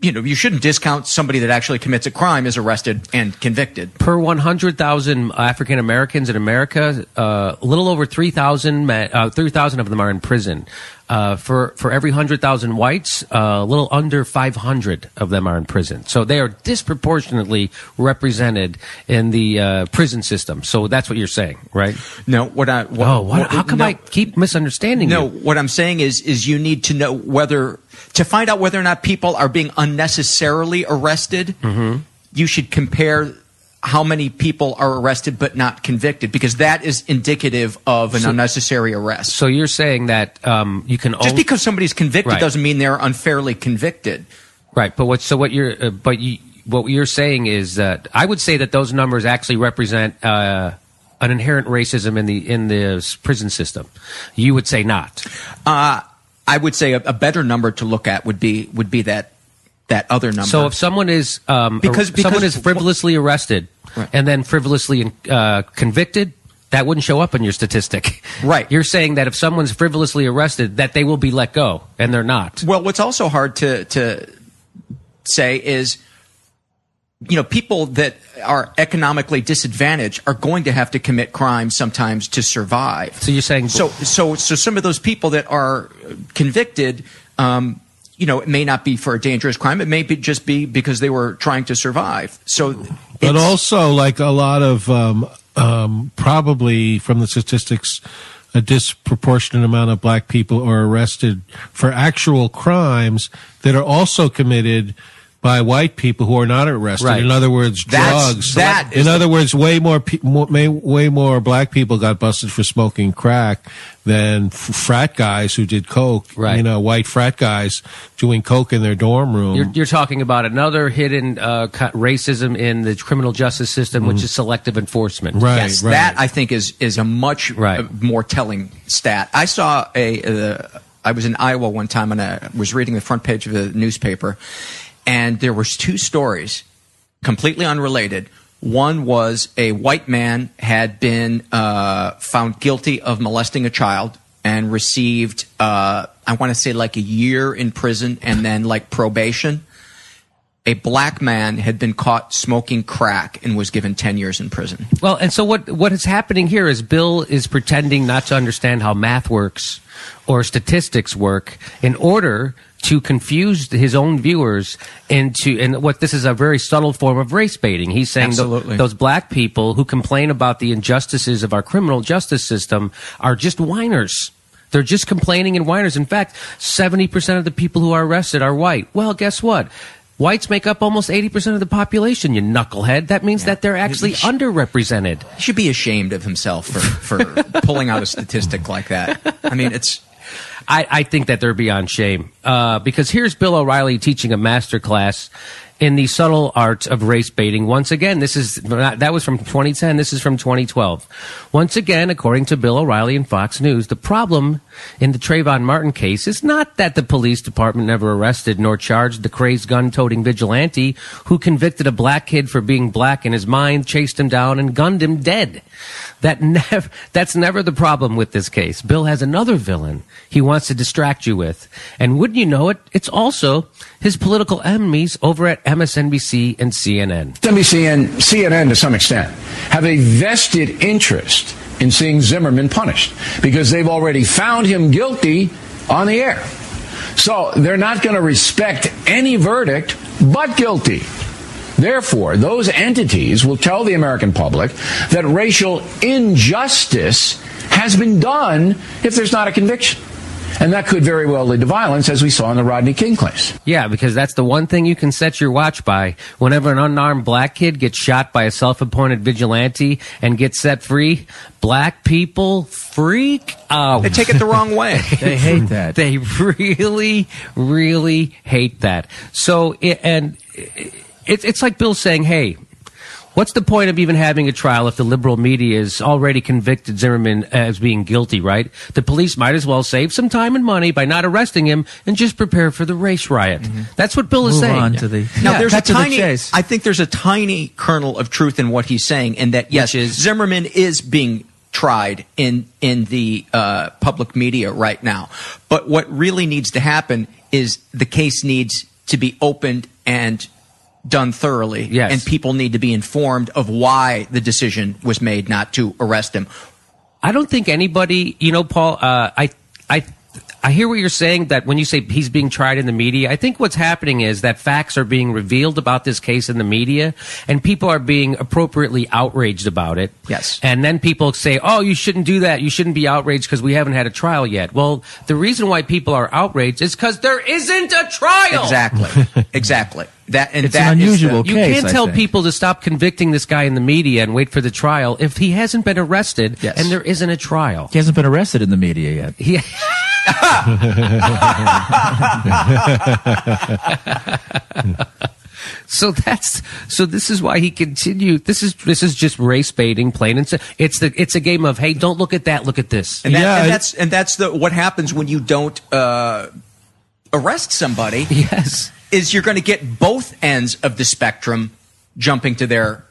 you know, you shouldn't discount somebody that actually commits a crime is arrested and convicted. per 100,000 African Americans in America, uh, a little over 3,000 uh, 3,000 of them are in prison. Uh, for for every 100,000 whites, uh, a little under 500 of them are in prison. So they are disproportionately represented in the uh, prison system. So that's what you're saying, right? No, what I what, oh, what, what- how come no. I keep misunderstanding No, you? what I'm saying is is you need to know whether to find out whether or not people are being unnecessarily arrested. Mm-hmm. You should compare how many people are arrested but not convicted because that is indicative of an So- unnecessary arrest. So you're saying that um, you can Just only- because somebody's convicted Right. doesn't mean they're unfairly convicted. Right, but what? So what you're? Uh, but you, what you're saying is that I would say that those numbers actually represent uh, an inherent racism in the in the prison system. You would say not. Uh, I would say a, a better number to look at would be would be that that other number. So if someone is um, Because- if someone is frivolously arrested and then frivolously uh, convicted. That wouldn't show up in your statistic. Right. You're saying that if someone's frivolously arrested, that they will be let go, and they're not. Well, what's also hard to to say is, you know, people that are economically disadvantaged are going to have to commit crimes sometimes to survive. So you're saying so so so some of those people that are convicted. Um, you know, it may not be for a dangerous crime. It may be just be because they were trying to survive. So, But also, like a lot of um, um, probably from the statistics, a disproportionate amount of black people are arrested for actual crimes that are also committed by white people who are not arrested. Right. In other words, That's- drugs. that In is other words, way more, pe- more may, way more black people got busted for smoking crack than f- frat guys who did coke. Right. You know, white frat guys doing coke in their dorm room. You're, you're talking about another hidden uh, racism in the criminal justice system, which is selective enforcement. Right. yes, that I think is is a much uh, more telling stat. I saw a. Uh, I was in Iowa one time and I was reading the front page of the newspaper, and there was two stories, completely unrelated. One was a white man had been uh, found guilty of molesting a child and received, uh, I want to say, like a year in prison and then like probation a black man had been caught smoking crack and was given 10 years in prison. Well, and so what what is happening here is Bill is pretending not to understand how math works or statistics work in order to confuse his own viewers into and what this is a very subtle form of race baiting. He's saying Absolutely. those black people who complain about the injustices of our criminal justice system are just whiners. They're just complaining and whiners. In fact, 70% of the people who are arrested are white. Well, guess what? Whites make up almost 80% of the population, you knucklehead. That means that they're actually underrepresented. He should be ashamed of himself for, for pulling out a statistic like that. I mean, it's. I, I think that they're beyond shame. uh, because here's Bill O'Reilly teaching a master class in the subtle art of race baiting. Once again, this is that was from 2010. This is from 2012. Once again, according to Bill O'Reilly and Fox News, the problem in the Trayvon Martin case is not that the police department never arrested nor charged the crazed gun-toting vigilante who convicted a black kid for being black in his mind, chased him down, and gunned him dead. That never, that's never the problem with this case. Bill has another villain he wants to distract you with. And wouldn't you know it, it's also his political enemies over at MSNBC and CNN. MSNBC and CNN, to some extent, have a vested interest in seeing Zimmerman punished because they've already found him guilty on the air. So they're not going to respect any verdict but guilty. Therefore, those entities will tell the American public that racial injustice has been done if there's not a conviction. And that could very well lead to violence, as we saw in the Rodney King case. Yeah, because that's the one thing you can set your watch by. Whenever an unarmed black kid gets shot by a self-appointed vigilante and gets set free, black people freak out. They take it the wrong way. they hate that. They really, really hate that. So, and it, it's like Bill saying, "Hey." What's the point of even having a trial if the liberal media has already convicted Zimmerman as being guilty, right? The police might as well save some time and money by not arresting him and just prepare for the race riot. That's what Bill is Move saying. on to the Now, there's a tiny. I think there's a tiny kernel of truth in what he's saying, and that yes, Zimmerman is being tried in in the uh, public media right now. But what really needs to happen is the case needs to be opened and done thoroughly, Yes. and people need to be informed of why the decision was made not to arrest him. I don't think anybody, you know, Paul. Uh, I, I, I hear what you're saying. That when you say he's being tried in the media, I think what's happening is that facts are being revealed about this case in the media, and people are being appropriately outraged about it. Yes. And then people say, "Oh, you shouldn't do that. You shouldn't be outraged because we haven't had a trial yet." Well, the reason why people are outraged is because there isn't a trial. Exactly, exactly. That and It's that an is unusual the- You can't tell people to stop convicting this guy in the media and wait for the trial if he hasn't been arrested and there isn't a trial. He hasn't been arrested in the media yet. He, so that's so. This is why he continued. This is this is just race baiting, plain and simple. It's the it's a game of hey, don't look at that, look at this. And, that, and that's and that's the what happens when you don't uh, arrest somebody. Yes, is you're going to get both ends of the spectrum jumping to their con-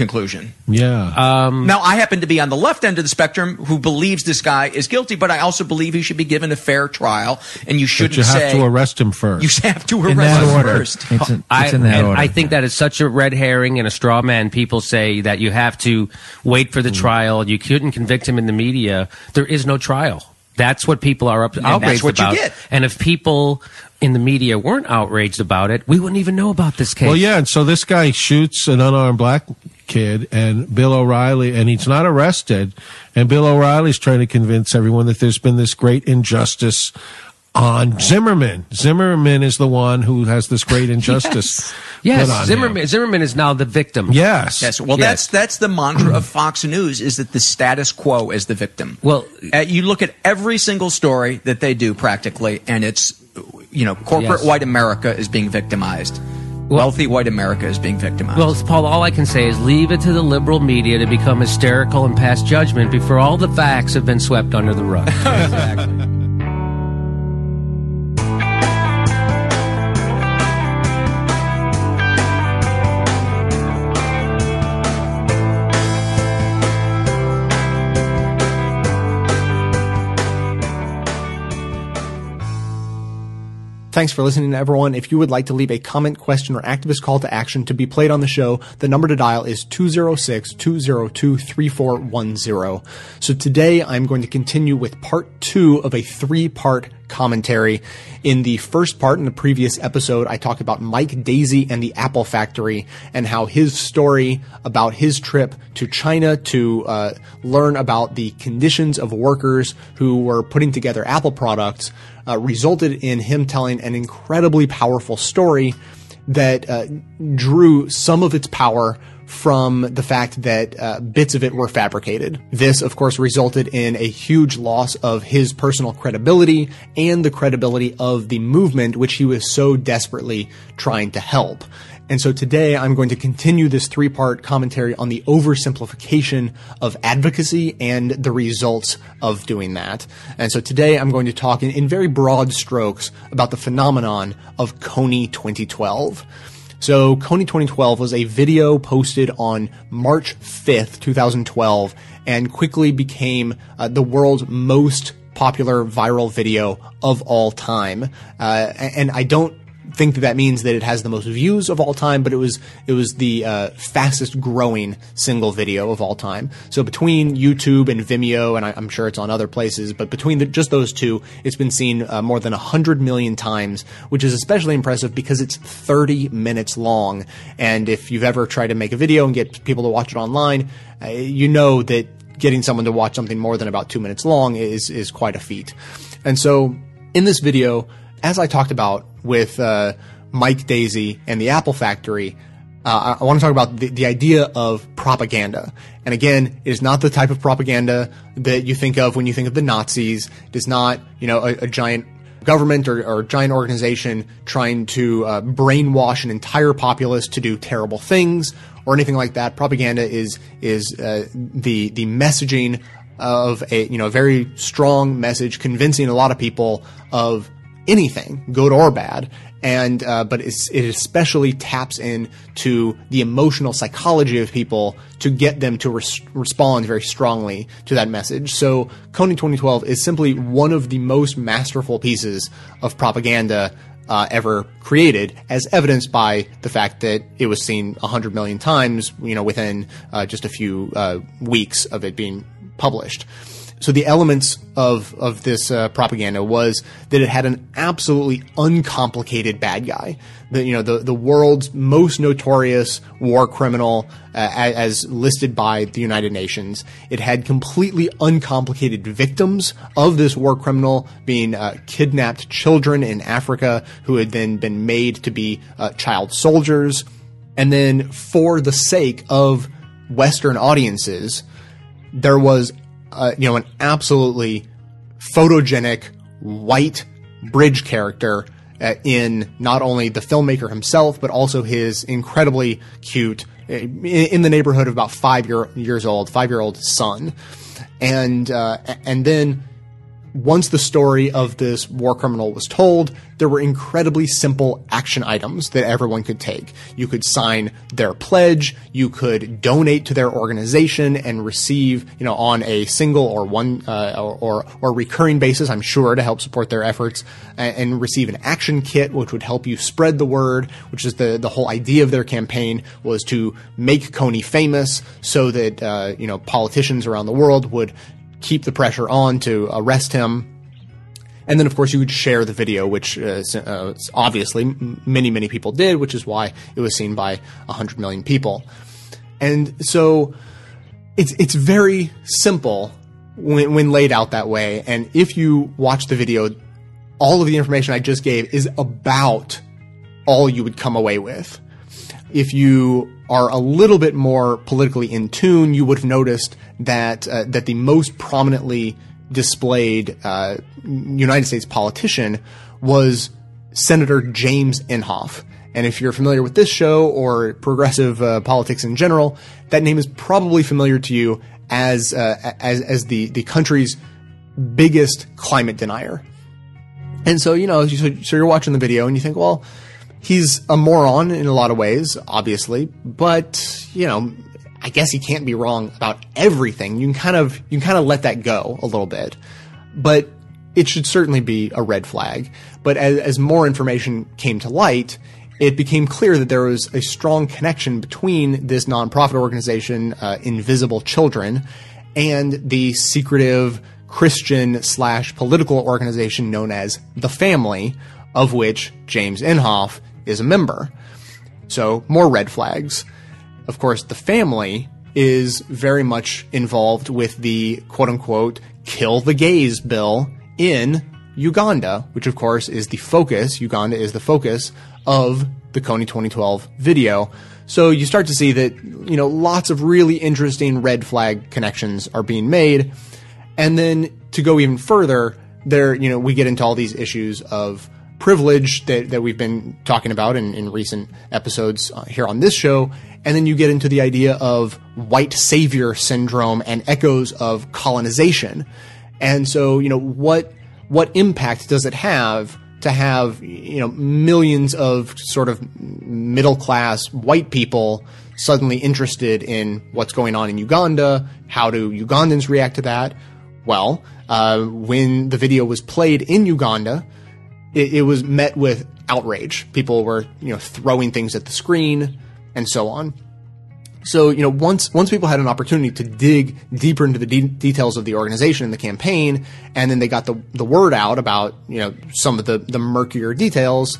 conclusion. Yeah. Um, now, I happen to be on the left end of the spectrum who believes this guy is guilty, but I also believe he should be given a fair trial, and you shouldn't But you have say to arrest him first. you have to arrest him first. I, and I think that is such a red herring and a straw man. People say that you have to wait for the trial. You couldn't convict him in the media. There is no trial. That's what people are up, And that's outraged what you about. get. And if people in the media weren't outraged about it, we wouldn't even know about this case. Well, yeah, and so this guy shoots an unarmed black kid, and Bill O'Reilly, and he's not arrested, and Bill O'Reilly's trying to convince everyone that there's been this great injustice on Zimmerman. Zimmerman is the one who has this great injustice. Yes, put on him. Zimmerman, Zimmerman is now the victim. Yes. Yes. Well, that's that's the mantra of Fox News is that the status quo is the victim. Well, uh, you look at every single story that they do practically, and it's you know corporate Yes. white America is being victimized. Wealthy white America is being victimized. Well, Paul, all I can say is leave it to the liberal media to become hysterical and pass judgment before all the facts have been swept under the rug. Thanks for listening, everyone. If you would like to leave a comment, question, or activist call to action to be played on the show, the number to dial is 206-202-3410. So today I'm going to continue with part two of a three-part commentary. In the first part, in the previous episode, I talked about Mike Daisey and the Apple Factory and how his story about his trip to China to uh, learn about the conditions of workers who were putting together Apple products uh, resulted in him telling an incredibly powerful story that uh, drew some of its power from the fact that uh, bits of it were fabricated. This, of course, resulted in a huge loss of his personal credibility and the credibility of the movement, which he was so desperately trying to help. And so today I'm going to continue this three part commentary on the oversimplification of advocacy and the results of doing that. And so today I'm going to talk in, in very broad strokes about the phenomenon of Kony 2012. So Kony 2012 was a video posted on March 5th, 2012, and quickly became uh, the world's most popular viral video of all time. Uh, and I don't think that that means that it has the most views of all time, but it was it was the uh, fastest growing single video of all time. So between YouTube and Vimeo, and I, am sure it's on other places, but between the, just those two, it's been seen uh, more than hundred million times, which is especially impressive because it's 30 minutes long. And if you've ever tried to make a video and get people to watch it online, uh, you know that getting someone to watch something more than about two minutes long is is quite a feat. And so in this video, as I talked about with uh, Mike Daisey and the Apple Factory, uh, I want to talk about the, the idea of propaganda. And again, it is not the type of propaganda that you think of when you think of the Nazis. It is not, you know, a, a giant government or, or giant organization trying to uh, brainwash an entire populace to do terrible things or anything like that. Propaganda is is uh, the the messaging of a you know a very strong message, convincing a lot of people of anything, good or bad. And uh, but it especially taps into the emotional psychology of people to get them to res- respond very strongly to that message. So Kony 2012 is simply one of the most masterful pieces of propaganda uh, ever created, as evidenced by the fact that it was seen 100 million times, you know, within uh, just a few uh, weeks of it being published. So the elements of of this uh, propaganda was that it had an absolutely uncomplicated bad guy. The you know the the world's most notorious war criminal uh, as listed by the United Nations. It had completely uncomplicated victims of this war criminal being uh, kidnapped children in Africa who had then been made to be uh, child soldiers. And then for the sake of Western audiences, there was uh, you know, an absolutely photogenic white bridge character uh, in not only the filmmaker himself, but also his incredibly cute, uh, in the neighborhood of about five year, years old, five year old son. And, uh, and then once the story of this war criminal was told, there were incredibly simple action items that everyone could take. You could sign their pledge, you could donate to their organization and receive, you know, on a single or one uh, or, or recurring basis, I'm sure, to help support their efforts, and, receive an action kit which would help you spread the word. Which is the the whole idea of their campaign was to make Kony famous, so that uh, you know politicians around the world would keep the pressure on to arrest him. And then, of course, you would share the video, which uh, uh, obviously many, many people did, which is why it was seen by 100 million people. And so it's, it's very simple when, when laid out that way. And if you watch the video, all of the information I just gave is about all you would come away with. If you are a little bit more politically in tune, you would have noticed that uh, that the most prominently displayed uh, United States politician was Senator James Inhofe. And if you're familiar with this show or progressive uh, politics in general, that name is probably familiar to you as uh, as as the the country's biggest climate denier. And so you know, so you're watching the video and you think, well, he's a moron in a lot of ways, obviously, but you know, I guess he can't be wrong about everything. You can kind of you can kind of let that go a little bit, but it should certainly be a red flag. But as, as more information came to light, it became clear that there was a strong connection between this nonprofit organization, uh, Invisible Children, and the secretive Christian slash political organization known as The Family, of which James Inhofe is a member. So more red flags of course, the family is very much involved with the quote unquote kill the gays bill in Uganda, which of course is the focus. Uganda is the focus of the Kony 2012 video. So you start to see that, you know, lots of really interesting red flag connections are being made. And then to go even further, there, you know, we get into all these issues of privilege that, that we've been talking about in, in recent episodes uh, here on this show. And then you get into the idea of white savior syndrome and echoes of colonization. And so, you know, what, what impact does it have to have, you know, millions of sort of middle class white people suddenly interested in what's going on in Uganda? How do Ugandans react to that? Well, uh, when the video was played in Uganda, it, it was met with outrage. People were, you know, throwing things at the screen and so on. So, you know, once, once people had an opportunity to dig deeper into the de- details of the organization and the campaign, and then they got the, the word out about, you know, some of the, the murkier details,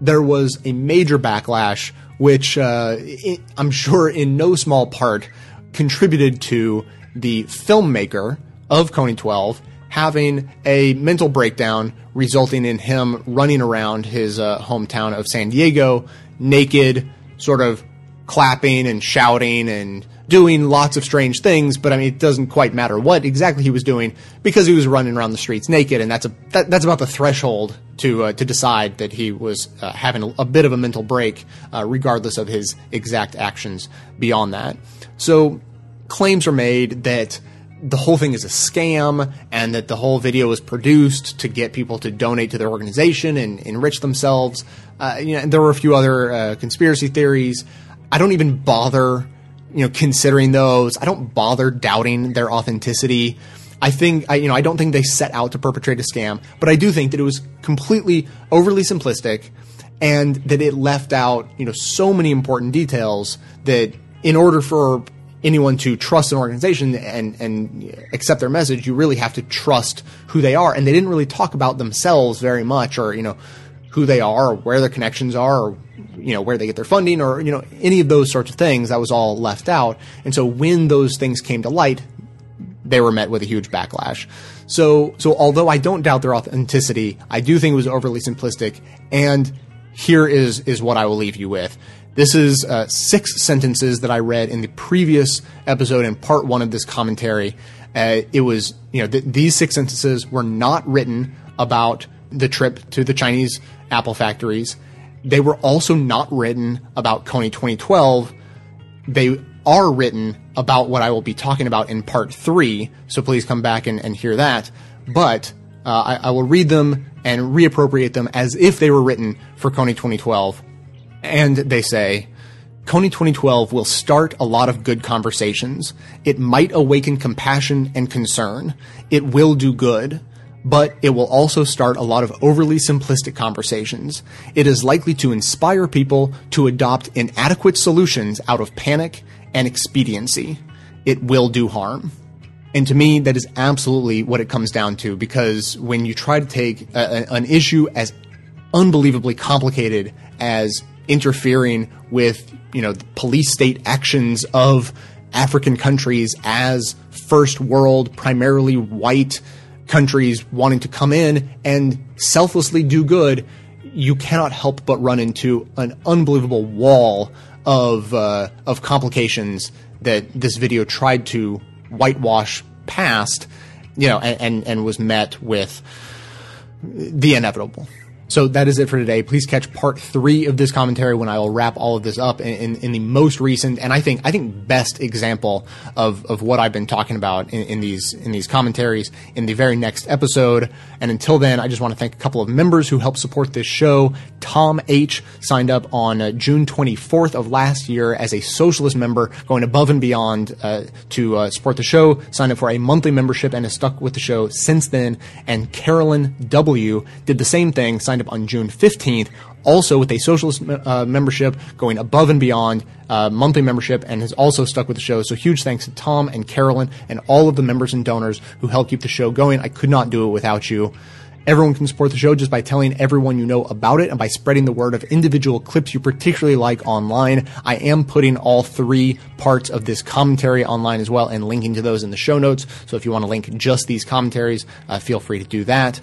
there was a major backlash, which, uh, i I'm sure in no small part contributed to the filmmaker of Kony 12 having a mental breakdown resulting in him running around his uh, hometown of San Diego naked, sort of clapping and shouting and doing lots of strange things, but I mean, it doesn't quite matter what exactly he was doing because he was running around the streets naked, and that's a that, that's about the threshold to uh, to decide that he was uh, having a, a, bit of a mental break, uh, regardless of his exact actions beyond that. So, claims are made that the whole thing is a scam and that the whole video was produced to get people to donate to their organization and enrich themselves. Uh, you know, and there were a few other uh, conspiracy theories. I don't even bother, you know, considering those. I don't bother doubting their authenticity. I think, I, you know, I don't think they set out to perpetrate a scam, but I do think that it was completely overly simplistic and that it left out, you know, so many important details that in order for anyone to trust an organization and, and accept their message, you really have to trust who they are. And they didn't really talk about themselves very much or, you know, who they are or where their connections are or, you know, where they get their funding or, you know, any of those sorts of things. That was all left out. And so when those things came to light, they were met with a huge backlash. So, so although I don't doubt their authenticity, I do think it was overly simplistic. And here is, is what I will leave you with. This is uh, six sentences that I read in the previous episode in part one of this commentary. Uh, it was, you know, th- these six sentences were not written about the trip to the Chinese Apple factories. They were also not written about Kony 2012. They are written about what I will be talking about in part three. So please come back and, and hear that. But uh, I, I will read them and reappropriate them as if they were written for Kony 2012 and they say, Kony 2012 will start a lot of good conversations. It might awaken compassion and concern. It will do good, but it will also start a lot of overly simplistic conversations. It is likely to inspire people to adopt inadequate solutions out of panic and expediency. It will do harm. And to me, that is absolutely what it comes down to because when you try to take a, an issue as unbelievably complicated as interfering with you know police state actions of African countries as first world, primarily white countries wanting to come in and selflessly do good, you cannot help but run into an unbelievable wall of uh, of complications that this video tried to whitewash past, you know, and, and, and was met with the inevitable. So that is it for today. Please catch part three of this commentary when I will wrap all of this up in, in, in the most recent and I think I think best example of, of what I've been talking about in, in, these in these commentaries in the very next episode. And until then, I just want to thank a couple of members who helped support this show. Tom H signed up on uh, June 24th of last year as a socialist member, going above and beyond uh, to uh, support the show. Signed up for a monthly membership and has stuck with the show since then. And Carolyn W did the same thing. Signed on June 15th, also with a socialist uh, membership going above and beyond uh, monthly membership and has also stuck with the show. So huge thanks to Tom and Carolyn and all of the members and donors who help keep the show going. I could not do it without you. Everyone can support the show just by telling everyone you know about it and by spreading the word of individual clips you particularly like online. I am putting all three parts of this commentary online as well and linking to those in the show notes. So if you want to link just these commentaries, uh, feel free to do that.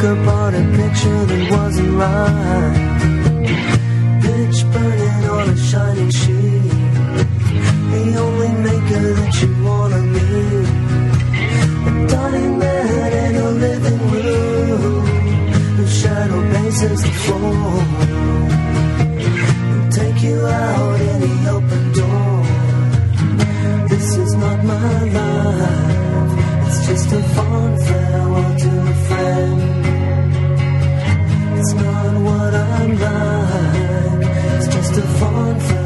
Up upon a picture that wasn't right. Bitch burning on a shining sheet. The only maker that you wanna meet. A dying man in a living room. The shadow bases the floor. I'll take you out in the open door. This is not my life. It's just a fun fact. It's just a fun.